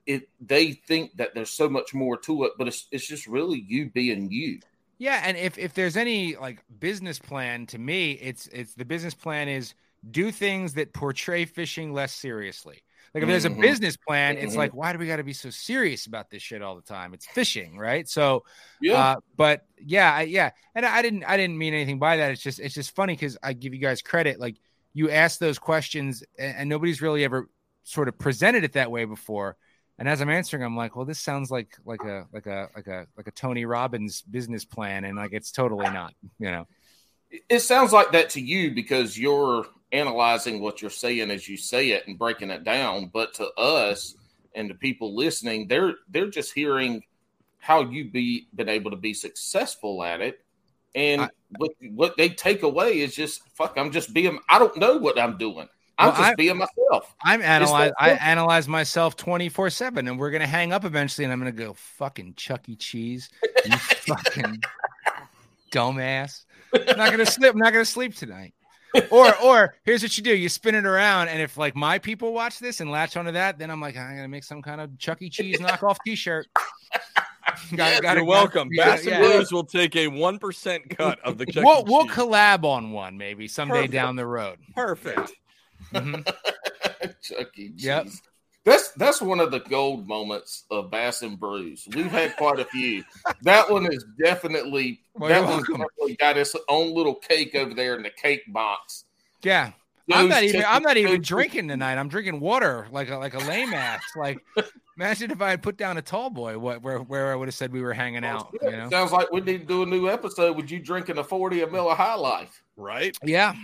it they think that there's so much more to it but it's, it's just really you being you Yeah, and if if there's any like business plan to me, it's it's the business plan is do things that portray fishing less seriously. Like if there's a Mhm. business plan, it's like why do we got to be so serious about this shit all the time? It's fishing, right? So, yeah uh, but yeah, I, yeah, and I didn't I didn't mean anything by that. It's just it's just funny because I give you guys credit. Like you asked those questions, and, and nobody's really ever sort of presented it that way before. And as I'm answering, I'm like, well, this sounds like like a like a like a like a Tony Robbins business plan, and like it's totally not, you know. it sounds like that to you because you're analyzing what you're saying as you say it and breaking it down but to us and the people listening they're they're just hearing how you be been able to be successful at it and I- what what they take away is just fuck i'm just being i don't know what i'm doing i'm Well, just I- being myself I'm analyze I analyze myself 24 seven, and we're gonna hang up eventually, and I'm gonna go fucking Chuck E. Cheese, you fucking dumbass. I'm not gonna sleep. I'm not gonna sleep tonight. Or or here's what you do: you spin it around, and if like my people watch this and latch onto that, then I'm like, I'm gonna make some kind of Chuck E. Cheese knockoff T-shirt. Got- gotta- You're welcome. yeah, Bass and yeah. Brews will take a one percent cut of the Chuck We'll E. we'll collab on one maybe someday Perfect. down the road. Perfect. Mhm. Chuck E. Cheese. Yep. That's that's one of the gold moments of Bass and Brews. We've had quite a few. That one is definitely Well, that you're one's definitely got its own little cake over there in the cake box. Yeah. I'm not even. I'm not even drinking tonight. I'm drinking water like a like a lame ass. Like, imagine if I had put down a tall boy. What where where I would have said we were hanging oh, out. You know? Sounds like we need to do a new episode with you drinking a 40 a of Miller High Life. Right? Yeah,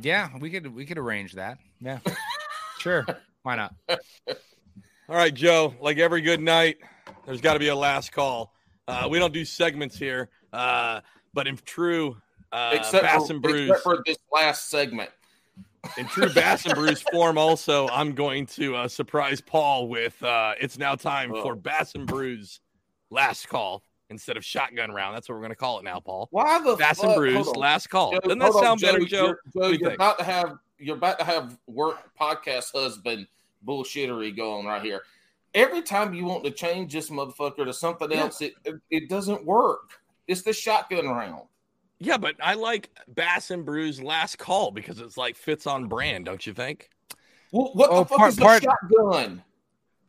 yeah. We could we could arrange that. Yeah, sure. Why not? All right, Joe. Like every good night, there's got to be a last call. Uh, we don't do segments here, uh, but in true uh, except, Bass for, and Brews, except for this last segment. in true Bass and Brews form, also, I'm going to uh, surprise Paul with uh, it's now time Oh. for Bass and Brews last call instead of shotgun round. That's what we're going to call it now, Paul. Why the Bass fuck? and Brews hold on. last call. Joe, Doesn't that hold on, sound better, Joe? You're, Joe, you you're think? about to have you're about to have work podcast husband bullshittery going right here. Every time you want to change this motherfucker to something Yeah. else, it, it it doesn't work. It's the shotgun round. Yeah, but I like Bass and Brews last call because it's like fits on brand, don't you think? Well, what Oh, the fuck part- is a part- shotgun?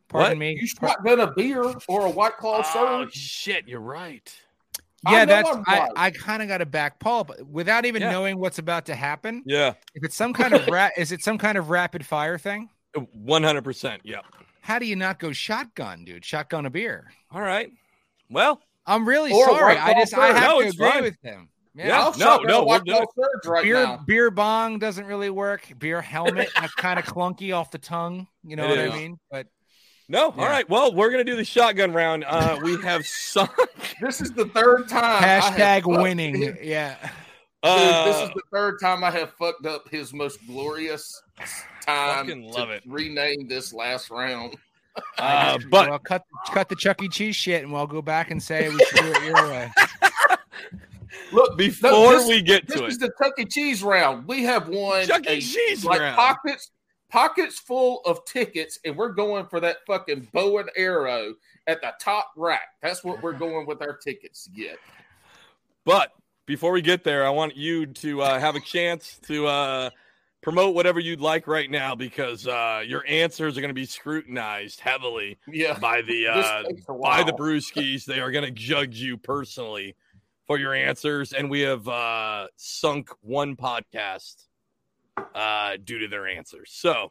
Pardon What? me. You shotgun a beer or a white claw Oh surge? shit, you're right. I Yeah, know that's I'm I, kind of got to back Paul, but without even Yeah. knowing what's about to happen. Yeah, If it's some kind of ra- is it some kind of rapid fire thing? Uh, one hundred percent. Yeah. How do you not go shotgun, dude? Shotgun a beer. All right. Well, I'm really Or sorry. I Claw just I surge. have No, to it's agree fine. with him. Yeah. I'll no, shotgun no, a we'll do right beer now. beer bong doesn't really work. Beer helmet that's kind of clunky off the tongue. You know It what is. I mean? But no. Yeah. All right. Well, we're gonna do the shotgun round. Uh, we have some. This is the third time. Hashtag winning. his- Yeah. Dude, this Uh, is the third time I have fucked up his most glorious time. Fucking to love it. Rename this last round. uh, but well, cut cut the Chuck E. Cheese shit, and we'll go back and say we should do it your way. Look, before no, this, we get to it, this to is it, the Chuck E. Cheese round. We have won Chuck E. a- Cheese like round. pockets pockets full of tickets, and we're going for that fucking bow and arrow at the top rack. That's what we're going with our tickets to get. But before we get there, I want you to uh, have a chance to uh, promote whatever you'd like right now because uh, your answers are going to be scrutinized heavily Yeah. by the uh, by the. Brewskis. They are going to judge you personally for your answers, and we have uh, sunk one podcast uh, due to their answers. So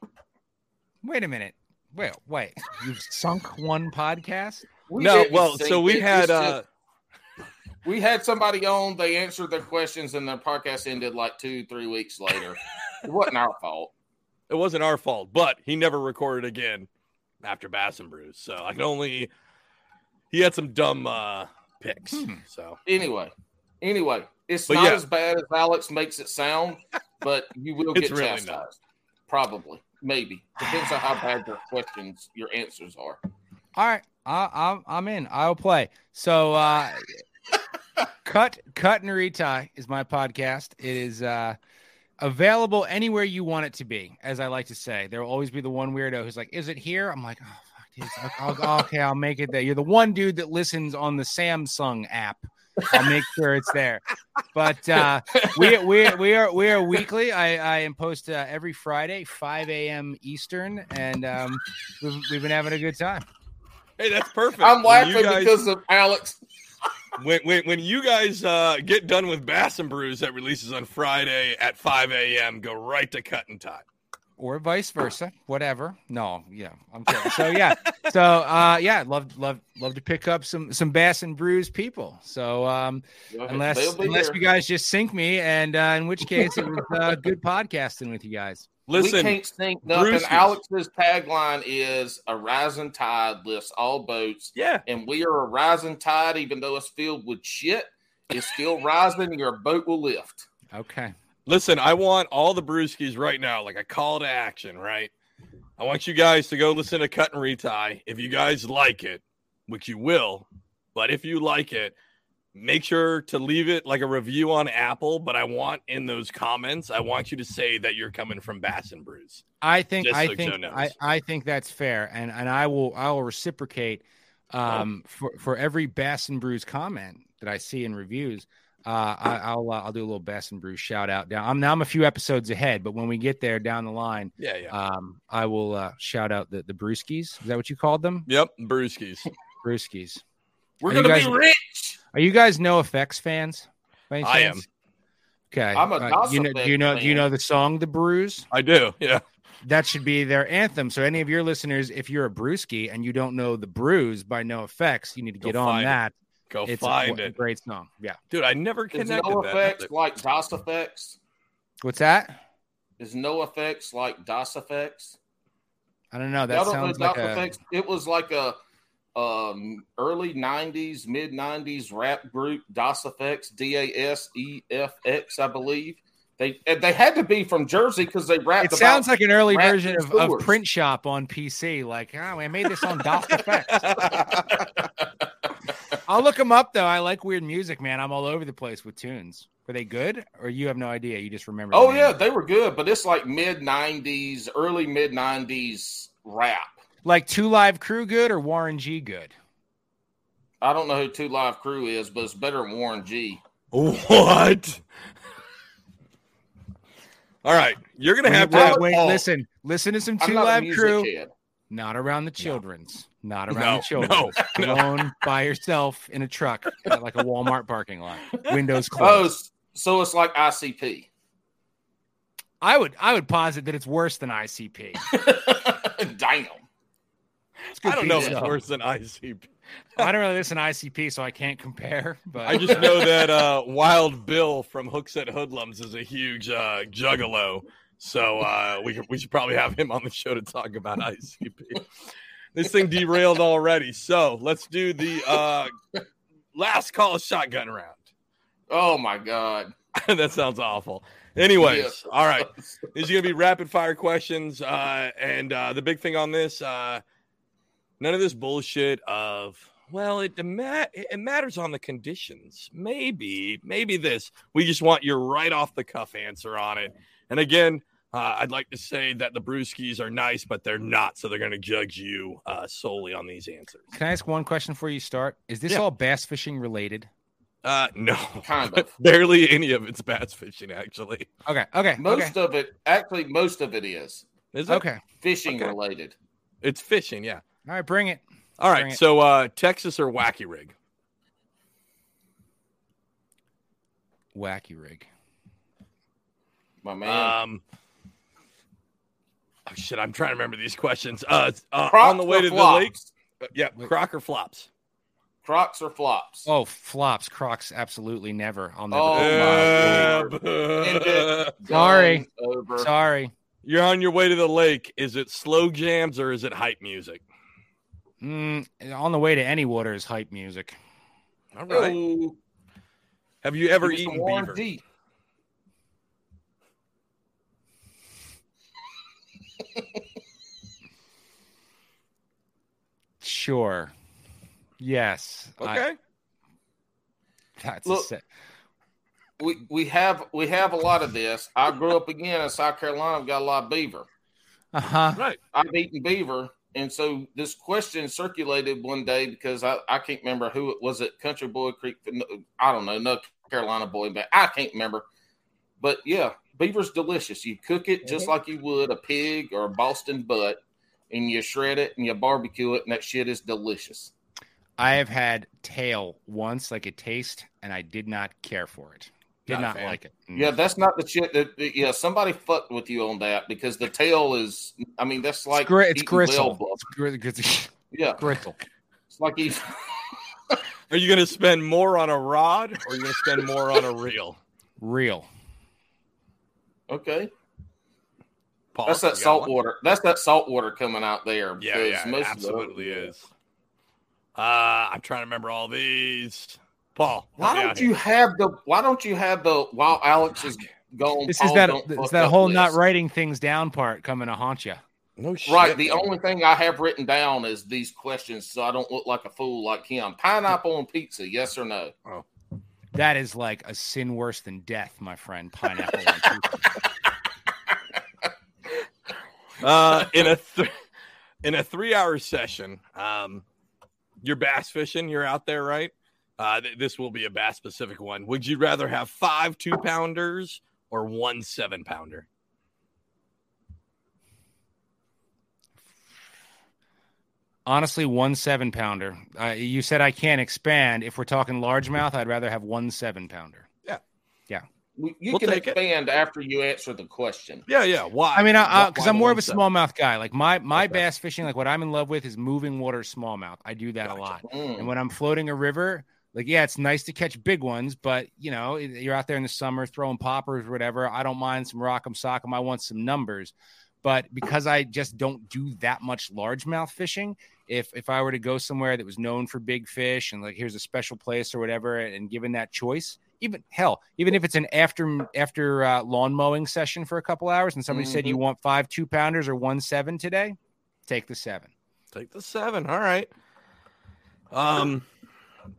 Wait a minute. Wait, wait. You've sunk one podcast? We no, well, so we had It's uh, just- we had somebody on. They answered their questions, and their podcast ended like two, three weeks later. it wasn't our fault. it wasn't our fault, but he never recorded again after Bass and Brews. So I can only he had some dumb uh, picks. Hmm. So Anyway, anyway, it's But not yeah. as bad as Alex makes it sound, but you will get really chastised. not. Probably, maybe depends on how bad your questions, your answers are. All right, I, I'm I'm in. I'll play. So, uh, cut cut and retie is my podcast. It is uh, available anywhere you want it to be. As I like to say, there will always be the one weirdo who's like, "Is it here?" I'm like, "Oh fuck. I'll- I'll- okay, I'll make it there." You're the one dude that listens on the Samsung app. I'll make sure it's there. But uh, we we we are we are weekly. I I am post uh, every Friday, 5 a.m. Eastern, and um, we've, we've been having a good time. hey, that's perfect. I'm laughing guys- because of Alex. when, when, when you guys uh, get done with Bass and Brews that releases on Friday at 5 a.m., go right to Cut and Tie. Or vice versa, whatever. No, yeah, I'm kidding. So yeah, so uh, yeah, love love love to pick up some some bass and brews people. So um, unless unless here. you guys just sink me, and uh, in which case it was uh, good podcasting with you guys. we Listen, can't think nothing. Brewskis. Alex's tagline is "A rising tide lifts all boats," yeah, and we are a rising tide, even though it's filled with shit. It's still rising. and Your boat will lift. Okay, listen, I want all the Brewskis right now, like a call to action, right? I want you guys to go listen to Cut and Retie. If you guys like it, which you will, but if you like it, make sure to leave it like a review on Apple. But I want in those comments, I want you to say that you're coming from Bass and Brews. I think I so think I, I think that's fair, and and I will I will reciprocate um, for for every Bass and Brews comment that I see in reviews. Uh, I, I'll uh, I'll do a little Bass and Brews shout out down. I'm now I'm a few episodes ahead, but when we get there down the line, Yeah, yeah. um, I will uh, shout out the the Brewskis. Is that what you called them? yep, Brewskis. Brewskis. We're Are gonna guys- be rich. Are you guys NOFX fans? I am. Okay. I'm a Uh, you know, do you know? Do you know the song "The Brews"? I do. Yeah. that should be their anthem. So any of your listeners, if you're a brewski and you don't know the brews by NOFX, you need to get on that. it. That. Go It's find a, a it. great song. Yeah. Dude, I never Is connected no that. effects like Das EFX? What's that? Is NOFX like Das EFX? I don't know. That Y'all don't know sounds like DOS a. effects? It was like a um early 90s mid 90s rap group Das EFX d-a-s-e-f-x i believe they they had to be from jersey because they rapped It sounds like an early version of, of. Print Shop on PC. Like, oh, I made this on DOS Effects. I'll look them up though. I like weird music, man. I'm all over the place with tunes. Were they good, or you have no idea? You just remember? oh name? yeah they were good but it's like mid 90s early mid 90s rap like Two Live Crew good or Warren G good? i don't know who two live crew is but it's better than warren g What? All right, you're gonna have to. wait, Have, wait, Oh. listen, listen to some Two Live Crew. head. Not around the children's. Not around No, children. no, no. Alone by yourself in a truck at like a Walmart parking lot. Windows oh closed. s- so it's like icp I would I would posit that it's worse than ICP. damn It's good I don't know if it's worse than ICP. I don't really listen to ICP, so I can't compare. But I just know that uh, Wild Bill from Hooks at Hoodlums is a huge uh, juggalo. So uh, we could, we should probably have him on the show to talk about ICP. This thing derailed already. So let's do the uh, last call shotgun round. oh my god that sounds awful. Anyways, Yes. all right. These are going to be rapid fire questions. Uh, and uh, the big thing on this, uh, none of this bullshit of, well, it, it matters on the conditions. Maybe, maybe this. We just want your right off the cuff answer on it. And again, Uh, I'd like to say that the brewskis are nice, but they're not. So they're going to judge you uh, solely on these answers. Can I ask one question before you start? Is this Yeah. all bass fishing related? Uh, no, Kind of. barely any of it's bass fishing. Actually, Okay. Okay. Most okay. of it, actually, most of it is is it? Okay. fishing Okay. related. It's fishing. Yeah. All right. Bring it. All Bring right. it. So uh, Texas or Wacky Rig? Wacky rig. My man. Um. Oh shit! I'm trying to remember these questions. Uh, uh Crocs on the way or to the flops? lake. Uh, yeah, Croc or flops. Crocs or flops? Oh, flops, Crocs. Absolutely never. I'll never. Oh, Yeah, my. Sorry. Over. Sorry. You're on your way to the lake. Is it slow jams or is it hype music? Mm, on the way to any water is hype music. All right. Oh, Have you ever give me some eaten beaver? G. Sure. Yes. I- Okay. that's Look, a set. We we have we have a lot of this. I grew up again in South Carolina. We got a lot of beaver. Uh huh. right. I've eaten beaver, and so this question circulated one day because I, I can't remember who it was. It Country Boy Creek. I don't know, no Carolina boy, but I can't remember. But yeah, beaver's delicious. You cook it just like you would a pig or a Boston butt, and you shred it and you barbecue it, and that shit is delicious. I have had tail once, like a taste, and I did not care for it. Did Not not like it. Mm. Yeah, that's not the shit that. that- Yeah, somebody fucked with you on that because the tail is. I mean, that's like it's, gri- it's gristle. It's gri- gri- Yeah, gristle. it's like eating. Are you going to spend more on a rod or are you going to spend more on a reel? Real. Okay. Paul, That's that salt one? water. That's that salt water coming out there. Yeah, because yeah, it most of the- absolutely is. Uh, I'm trying to remember all these. Paul, Why don't you here. have the? Why don't you have the? While Alex is gone, This Paul, is that. It's that up whole not writing things down part coming to haunt you. No shit. Right. The man. only thing I have written down is these questions, so I don't look like a fool like him. Pineapple on pizza, yes or no? That is like a sin worse than death, my friend. Pineapple. uh, in a th- in a three hour session, um, you're bass fishing. You're out there, right? Uh, th- this will be a bass specific one. Would you rather have five two pounders or one seven pounder? Honestly, one seven pounder. Uh, you said I can't expand. If we're talking largemouth, I'd rather have one seven pounder. Yeah, yeah. We- You We'll can take it. expand after you answer the question. Yeah, yeah. Why? I mean, Why- because why I'm more of a smallmouth guy. Like my my Okay. bass fishing, like what I'm in love with is moving water smallmouth. I do that Gotcha. a lot. Mm. And when I'm floating a river, like yeah, it's nice to catch big ones, but you know, you're out there in the summer throwing poppers or whatever. I don't mind some rock'em sock'em. I want some numbers. But because I just don't do that much largemouth fishing, if if I were to go somewhere that was known for big fish and like here's a special place or whatever, and given that choice, even hell, even if it's an after after uh, lawn mowing session for a couple hours, and somebody said you want five two pounders or one seven today, take the seven. Take the seven. All right. Um,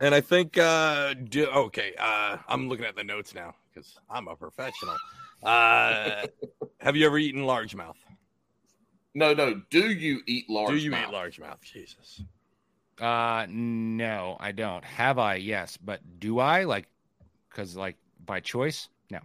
and I think uh, do, okay. Uh, I'm looking at the notes now because I'm a professional. Uh, have you ever eaten largemouth? No, no. Do you eat large? Do you eat largemouth? Jesus. Uh, no, I don't. Have I? Yes, but do I? Like, because like by choice? No.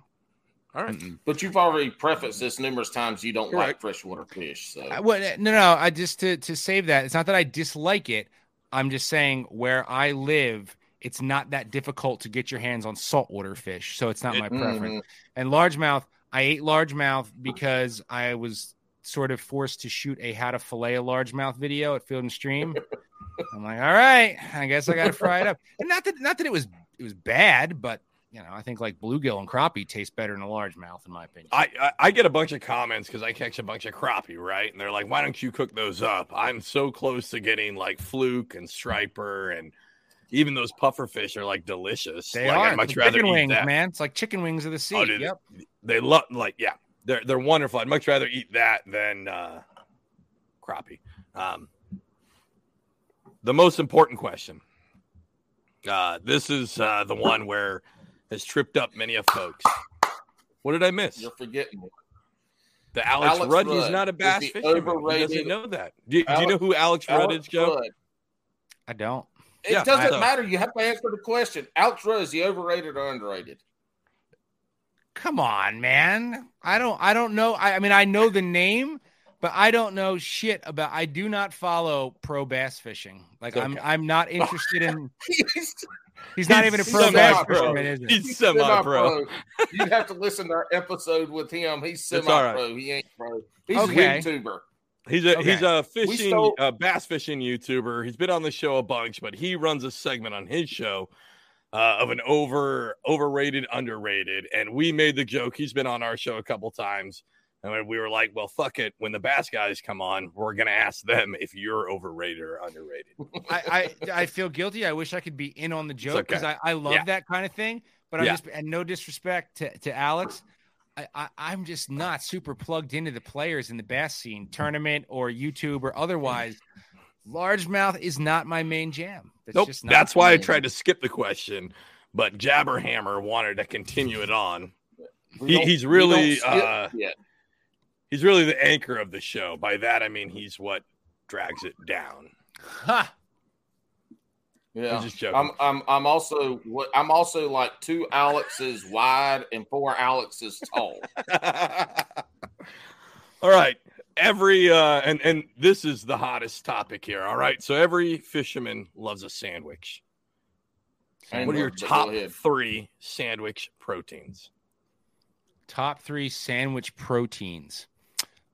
All right. Mm-mm. But you've already prefaced this numerous times. You don't like freshwater fish. So I, well, no, no. I just to to save that. It's not that I dislike it. I'm just saying where I live, it's not that difficult to get your hands on saltwater fish, so it's not my Mhm. preference. And largemouth, I ate largemouth because I was sort of forced to shoot a how to fillet a largemouth video at Field and Stream. I'm like, all right, I guess I got to fry it up. And not that not that it was it was bad, but you know, I think like bluegill and crappie taste better than a largemouth, in my opinion. I, I I get a bunch of comments because I catch a bunch of crappie, right? And they're like, "Why don't you cook those up?" I'm so close to getting like fluke and striper, and even those puffer fish are like delicious. They like, are I'd much rather chicken wings, man. It's like chicken wings of the oh, sea. Oh, dude, yep. They love like yeah, they're they're wonderful. I'd much rather eat that than uh, crappie. Um, the most important question. Uh, this is uh, the one where has tripped up many of folks. What did I miss? you're forgetting. The Alex, Alex Rudd, Rudd he's not a bass the fisherman. He doesn't know that. Do, do you know who Alex, Rudd Alex is, Joe? Rudd. I don't. It Yeah, doesn't matter. You have to answer the question. Alex Rudd is he overrated or underrated? Come on, man. I don't I don't know. I, I mean, I know the name, but I don't know shit about I do not follow pro bass fishing. Like I'm I'm not interested in He's he's not even a pro bass fisherman, is he? He's semi-pro. You have to listen to our episode with him. He's semi all right. pro. He ain't pro. He's Okay. a YouTuber. He's a Okay. he's a fishing stole- uh, bass fishing YouTuber. He's been on the show a bunch, but he runs a segment on his show uh, of an over overrated, underrated. And we made the joke. He's been on our show a couple times, and we were like, "Well, fuck it. When the bass guys come on, we're gonna ask them if you're overrated or underrated." I, I I feel guilty. I wish I could be in on the joke because okay. I, I love Yeah. that kind of thing. But I'm Yeah. just and no disrespect to, to Alex. I, I, I'm just not super plugged into the players in the bass scene, tournament or YouTube or otherwise. Largemouth is not my main jam. That's nope. just not That's why I me. tried to skip the question, but Jabberhammer wanted to continue it on. He- he's really uh, he's really the anchor of the show. By that I mean he's what drags it down. Ha! Yeah. I'm just joking. I'm I'm I'm also I'm also like two Alexes wide and four Alexes tall. all right. Every uh and and this is the hottest topic here. All right. So every fisherman loves a sandwich. And What are your top three sandwich proteins? Top three sandwich proteins.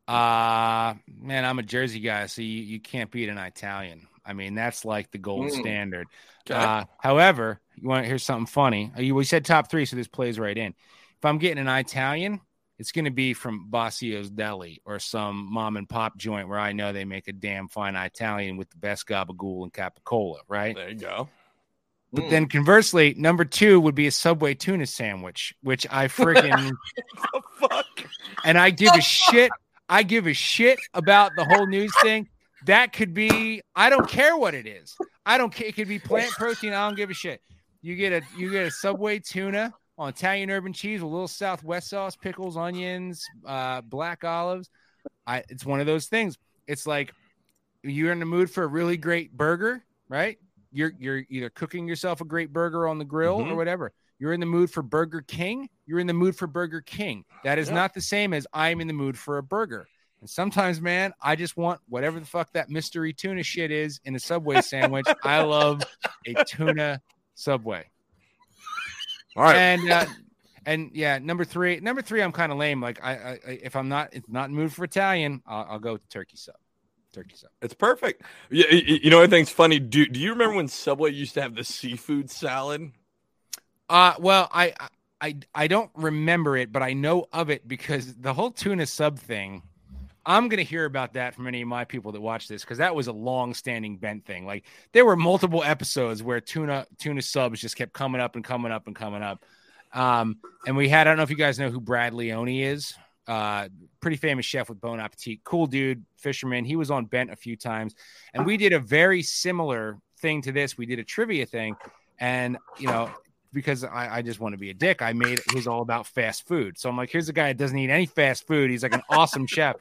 Uh man, I'm a Jersey guy, so you, you can't beat an Italian. I mean, that's like the gold Mm. standard. Okay. Uh, however, you want to hear something funny? Uh, You we said top three, so this plays right in. If I'm getting an Italian, it's going to be from Bassio's Deli or some mom and pop joint where I know they make a damn fine Italian with the best gabagool and capicola, right? there you go. But Mm. then conversely, number two would be a Subway tuna sandwich, which I freaking fuck? and I give a shit. I give a shit about the whole news thing. That could be. I don't care what it is. I don't care. It could be plant protein. I don't give a shit. You get a you get a Subway tuna on Italian urban cheese with a little Southwest sauce, pickles, onions, uh, black olives. I. It's one of those things. It's like you're in the mood for a really great burger, right? You're you're either cooking yourself a great burger on the grill or Mhm. whatever. You're in the mood for Burger King. You're in the mood for Burger King. That is Yeah. not the same as I'm in the mood for a burger. And sometimes, man, I just want whatever the fuck that mystery tuna shit is in a Subway sandwich. I love a tuna Subway. All right. And uh, and yeah, number three, number three, I'm kind of lame. Like I, I, if I'm not, if not in the mood for Italian, I'll, I'll go with turkey sub. Turkey sub. It's perfect. Yeah, y- y- you know, I think's funny. Do Do you remember when Subway used to have the seafood salad? Uh, well, I, I, I don't remember it, but I know of it because the whole tuna sub thing. I'm gonna hear about that from any of my people that watch this because that was a long-standing bent thing. Like there were multiple episodes where tuna tuna subs just kept coming up and coming up and coming up. Um, and we had I don't know if you guys know who Brad Leone is. Uh, pretty famous chef with Bon Appetit, cool dude, fisherman. He was on Bent a few times, and we did a very similar thing to this. We did a trivia thing, and you know because I, I just want to be a dick. I made it was all about fast food. So I'm like, here's a guy that doesn't eat any fast food. He's like an awesome chef.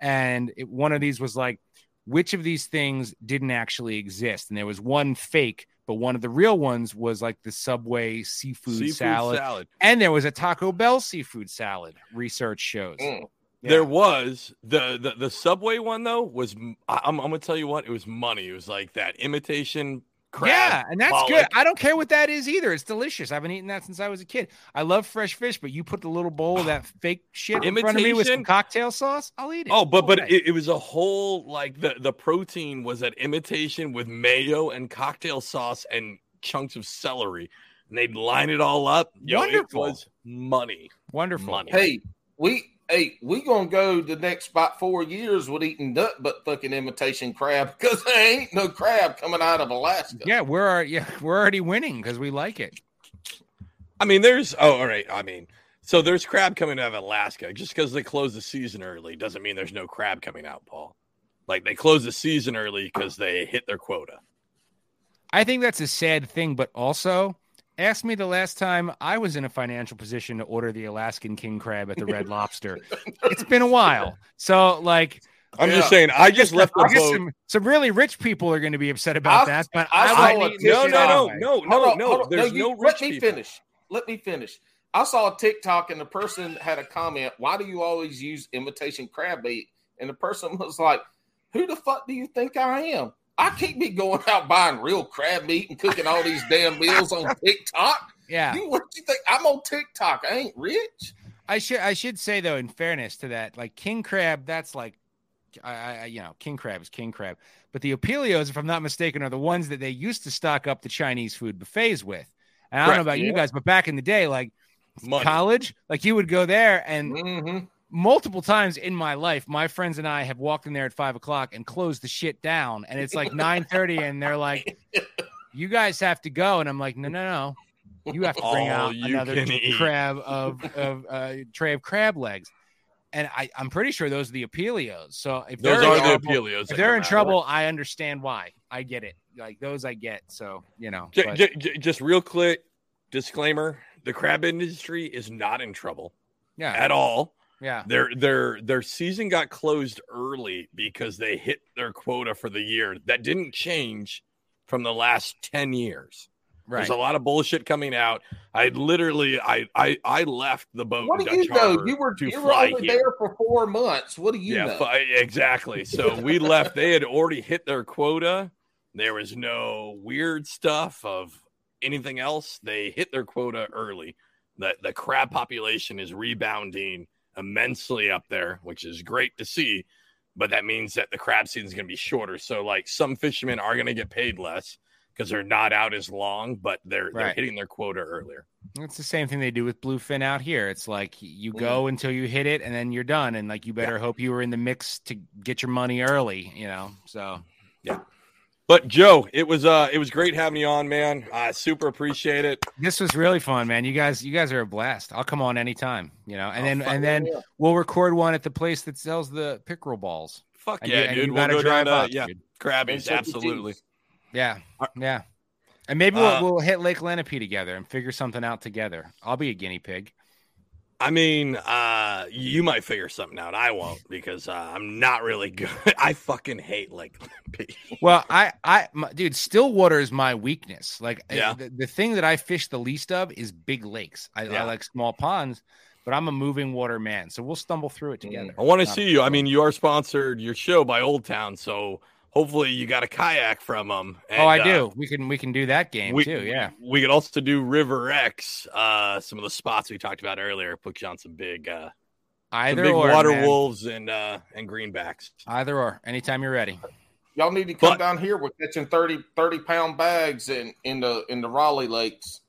And it, one of these was like, which of these things didn't actually exist? And there was one fake, but one of the real ones was like the Subway seafood, Seafood salad. salad. And there was a Taco Bell seafood salad, research shows. Mm. Yeah. There was the, the the Subway one though was m- I- I'm, I'm gonna tell you what it was money. It was like that imitation crab. yeah, and that's pollock. good. I don't care what that is either. It's delicious. I've been eating that since I was a kid. I love fresh fish, but you put the little bowl of that fake shit in front of me with some cocktail sauce, I'll eat it. Oh, but but it, it was a whole like the the protein was that imitation with mayo and cocktail sauce and chunks of celery, and they'd line it all up. Yo, it Wonderful. was money, wonderful. money. Hey, we hey, we gonna go the next about four years with eating nut but fucking imitation crab because there ain't no crab coming out of Alaska. Yeah, we're yeah we're already winning because we like it. I mean, there's oh, all right. I mean, so there's crab coming out of Alaska. Just because they close the season early doesn't mean there's no crab coming out, Paul. Like they close the season early because they hit their quota. I think that's a sad thing, but also Ask me the last time I was in a financial position to order the Alaskan king crab at the Red Lobster. it's been a while. So, like, I'm Yeah. just saying. I just left the I boat. some, some really rich people are going to be upset about I- that. But I I, saw I a need No, TikTok. no, no, Shit. no, Hold no, on, no. hold on. You- no rich Let me people. finish. Let me finish. I saw a TikTok and the person had a comment. Why do you always use imitation crab meat? And the person was like, "Who the fuck do you think I am? I can't be going out buying real crab meat and cooking all these damn meals on TikTok. Yeah. You, what you think? I'm on TikTok. I ain't rich. I should I should say though, in fairness to that, like king crab, that's like, I, I you know, king crab is king crab. But the Opilios, if I'm not mistaken, are the ones that they used to stock up the Chinese food buffets with. And I don't know Correct, about you guys, but back in the day, like Money. college, like you would go there and hmm multiple times in my life, my friends and I have walked in there at five o'clock and closed the shit down, and it's like nine thirty, and they're like, "You guys have to go," and I'm like, "No, no, no, you have to bring All out another crab of of uh, tray of crab legs." And I, I'm pretty sure those are the Opilios. So if Those they're are the trouble, Opilios. if they're come in out. trouble, I understand why. I get it. Like those, I get. So you know, J- but- j- j- just real quick disclaimer: the crab industry is not in trouble yeah, at all. Yeah, Their their their season got closed early because they hit their quota for the year. That didn't change from the last ten years. right. There's a lot of bullshit coming out. I literally I I, I left the boat. What in do you Dutch know? Harbor You were to you were fly only here. there for four months. What do you yeah, know? fi- exactly. So we left. They had already hit their quota. There was no weird stuff of anything else. They hit their quota early. The the crab population is rebounding immensely up there, which is great to see. But that means that the crab season is going to be shorter. So like some fishermen are going to get paid less because they're not out as long, but they're they're hitting their quota earlier. It's the same thing they do with bluefin out here. It's like you Mm. go until you hit it, and then you're done. And like you better hope you were in the mix to get your money early. You know, so But Joe, it was uh it was great having you on, man. I super appreciate it. this was really fun, man. You guys, you guys are a blast. I'll come on anytime. You know, and Oh, then and then yeah. we'll record one at the place that sells the pickerel balls. Fuck And yeah, you, dude. you We'll gotta go drive down to up, yeah, dude. Krabby's, And Chuck absolutely. Yeah, Uh, yeah. And maybe we'll, uh, we'll hit Lake Lenape together and figure something out together. I'll be a guinea pig. I mean, uh, you might figure something out. I won't because uh, I'm not really good. I fucking hate Lenape. Well, I, I, my, dude, Stillwater is my weakness. Like, Yeah. the, the thing that I fish the least of is big lakes. I, Yeah. I like small ponds, but I'm a moving water man. So we'll stumble through it together. I want to see you. I mean, you are sponsored your show by Old Town, so hopefully you got a kayak from them. oh, I do. We can, we can do that game we, too. Yeah. we could also do River X. Uh, some of the spots we talked about earlier. Put you on some big, uh, some Either big or, water man. wolves and uh and greenbacks. Either or. Anytime you're ready. Y'all need to come But- down here. We're catching 30, 30 pound bags in, in the in the Raleigh lakes.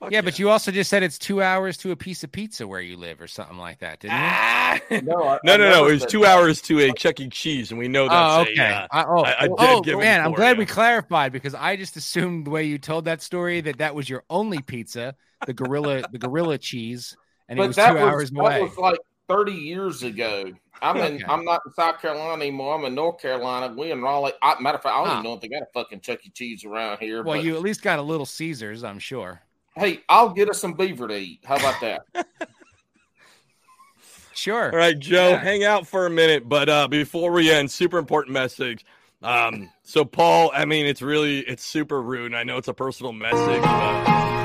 Fuck yeah, but you also just said it's two hours to a piece of pizza where you live or something like that, didn't you? Ah! No, I- no, I no, no. It was two that. hours to a Chuck E. Cheese, and we know that's Oh, a, okay. uh, I- oh, a- a dead oh given man, I'm glad you. we clarified because I just assumed the way you told that story that that was your only pizza, the gorilla, the gorilla cheese, and it was that two was, hours that away. was like 30 years ago. I'm in. Okay. I'm not in South Carolina anymore. I'm in North Carolina. We in Raleigh. I, matter of fact, I don't Ah. even know if they got a fucking Chuck E. Cheese around here. well, but you at least got a little Caesars, I'm sure. Hey, I'll get us some beaver to eat. How about that? Sure. All right, Joe, Yeah. hang out for a minute. But uh, before we end, super important message. Um, so Paul, I mean, it's really it's super rude. and I know it's a personal message, but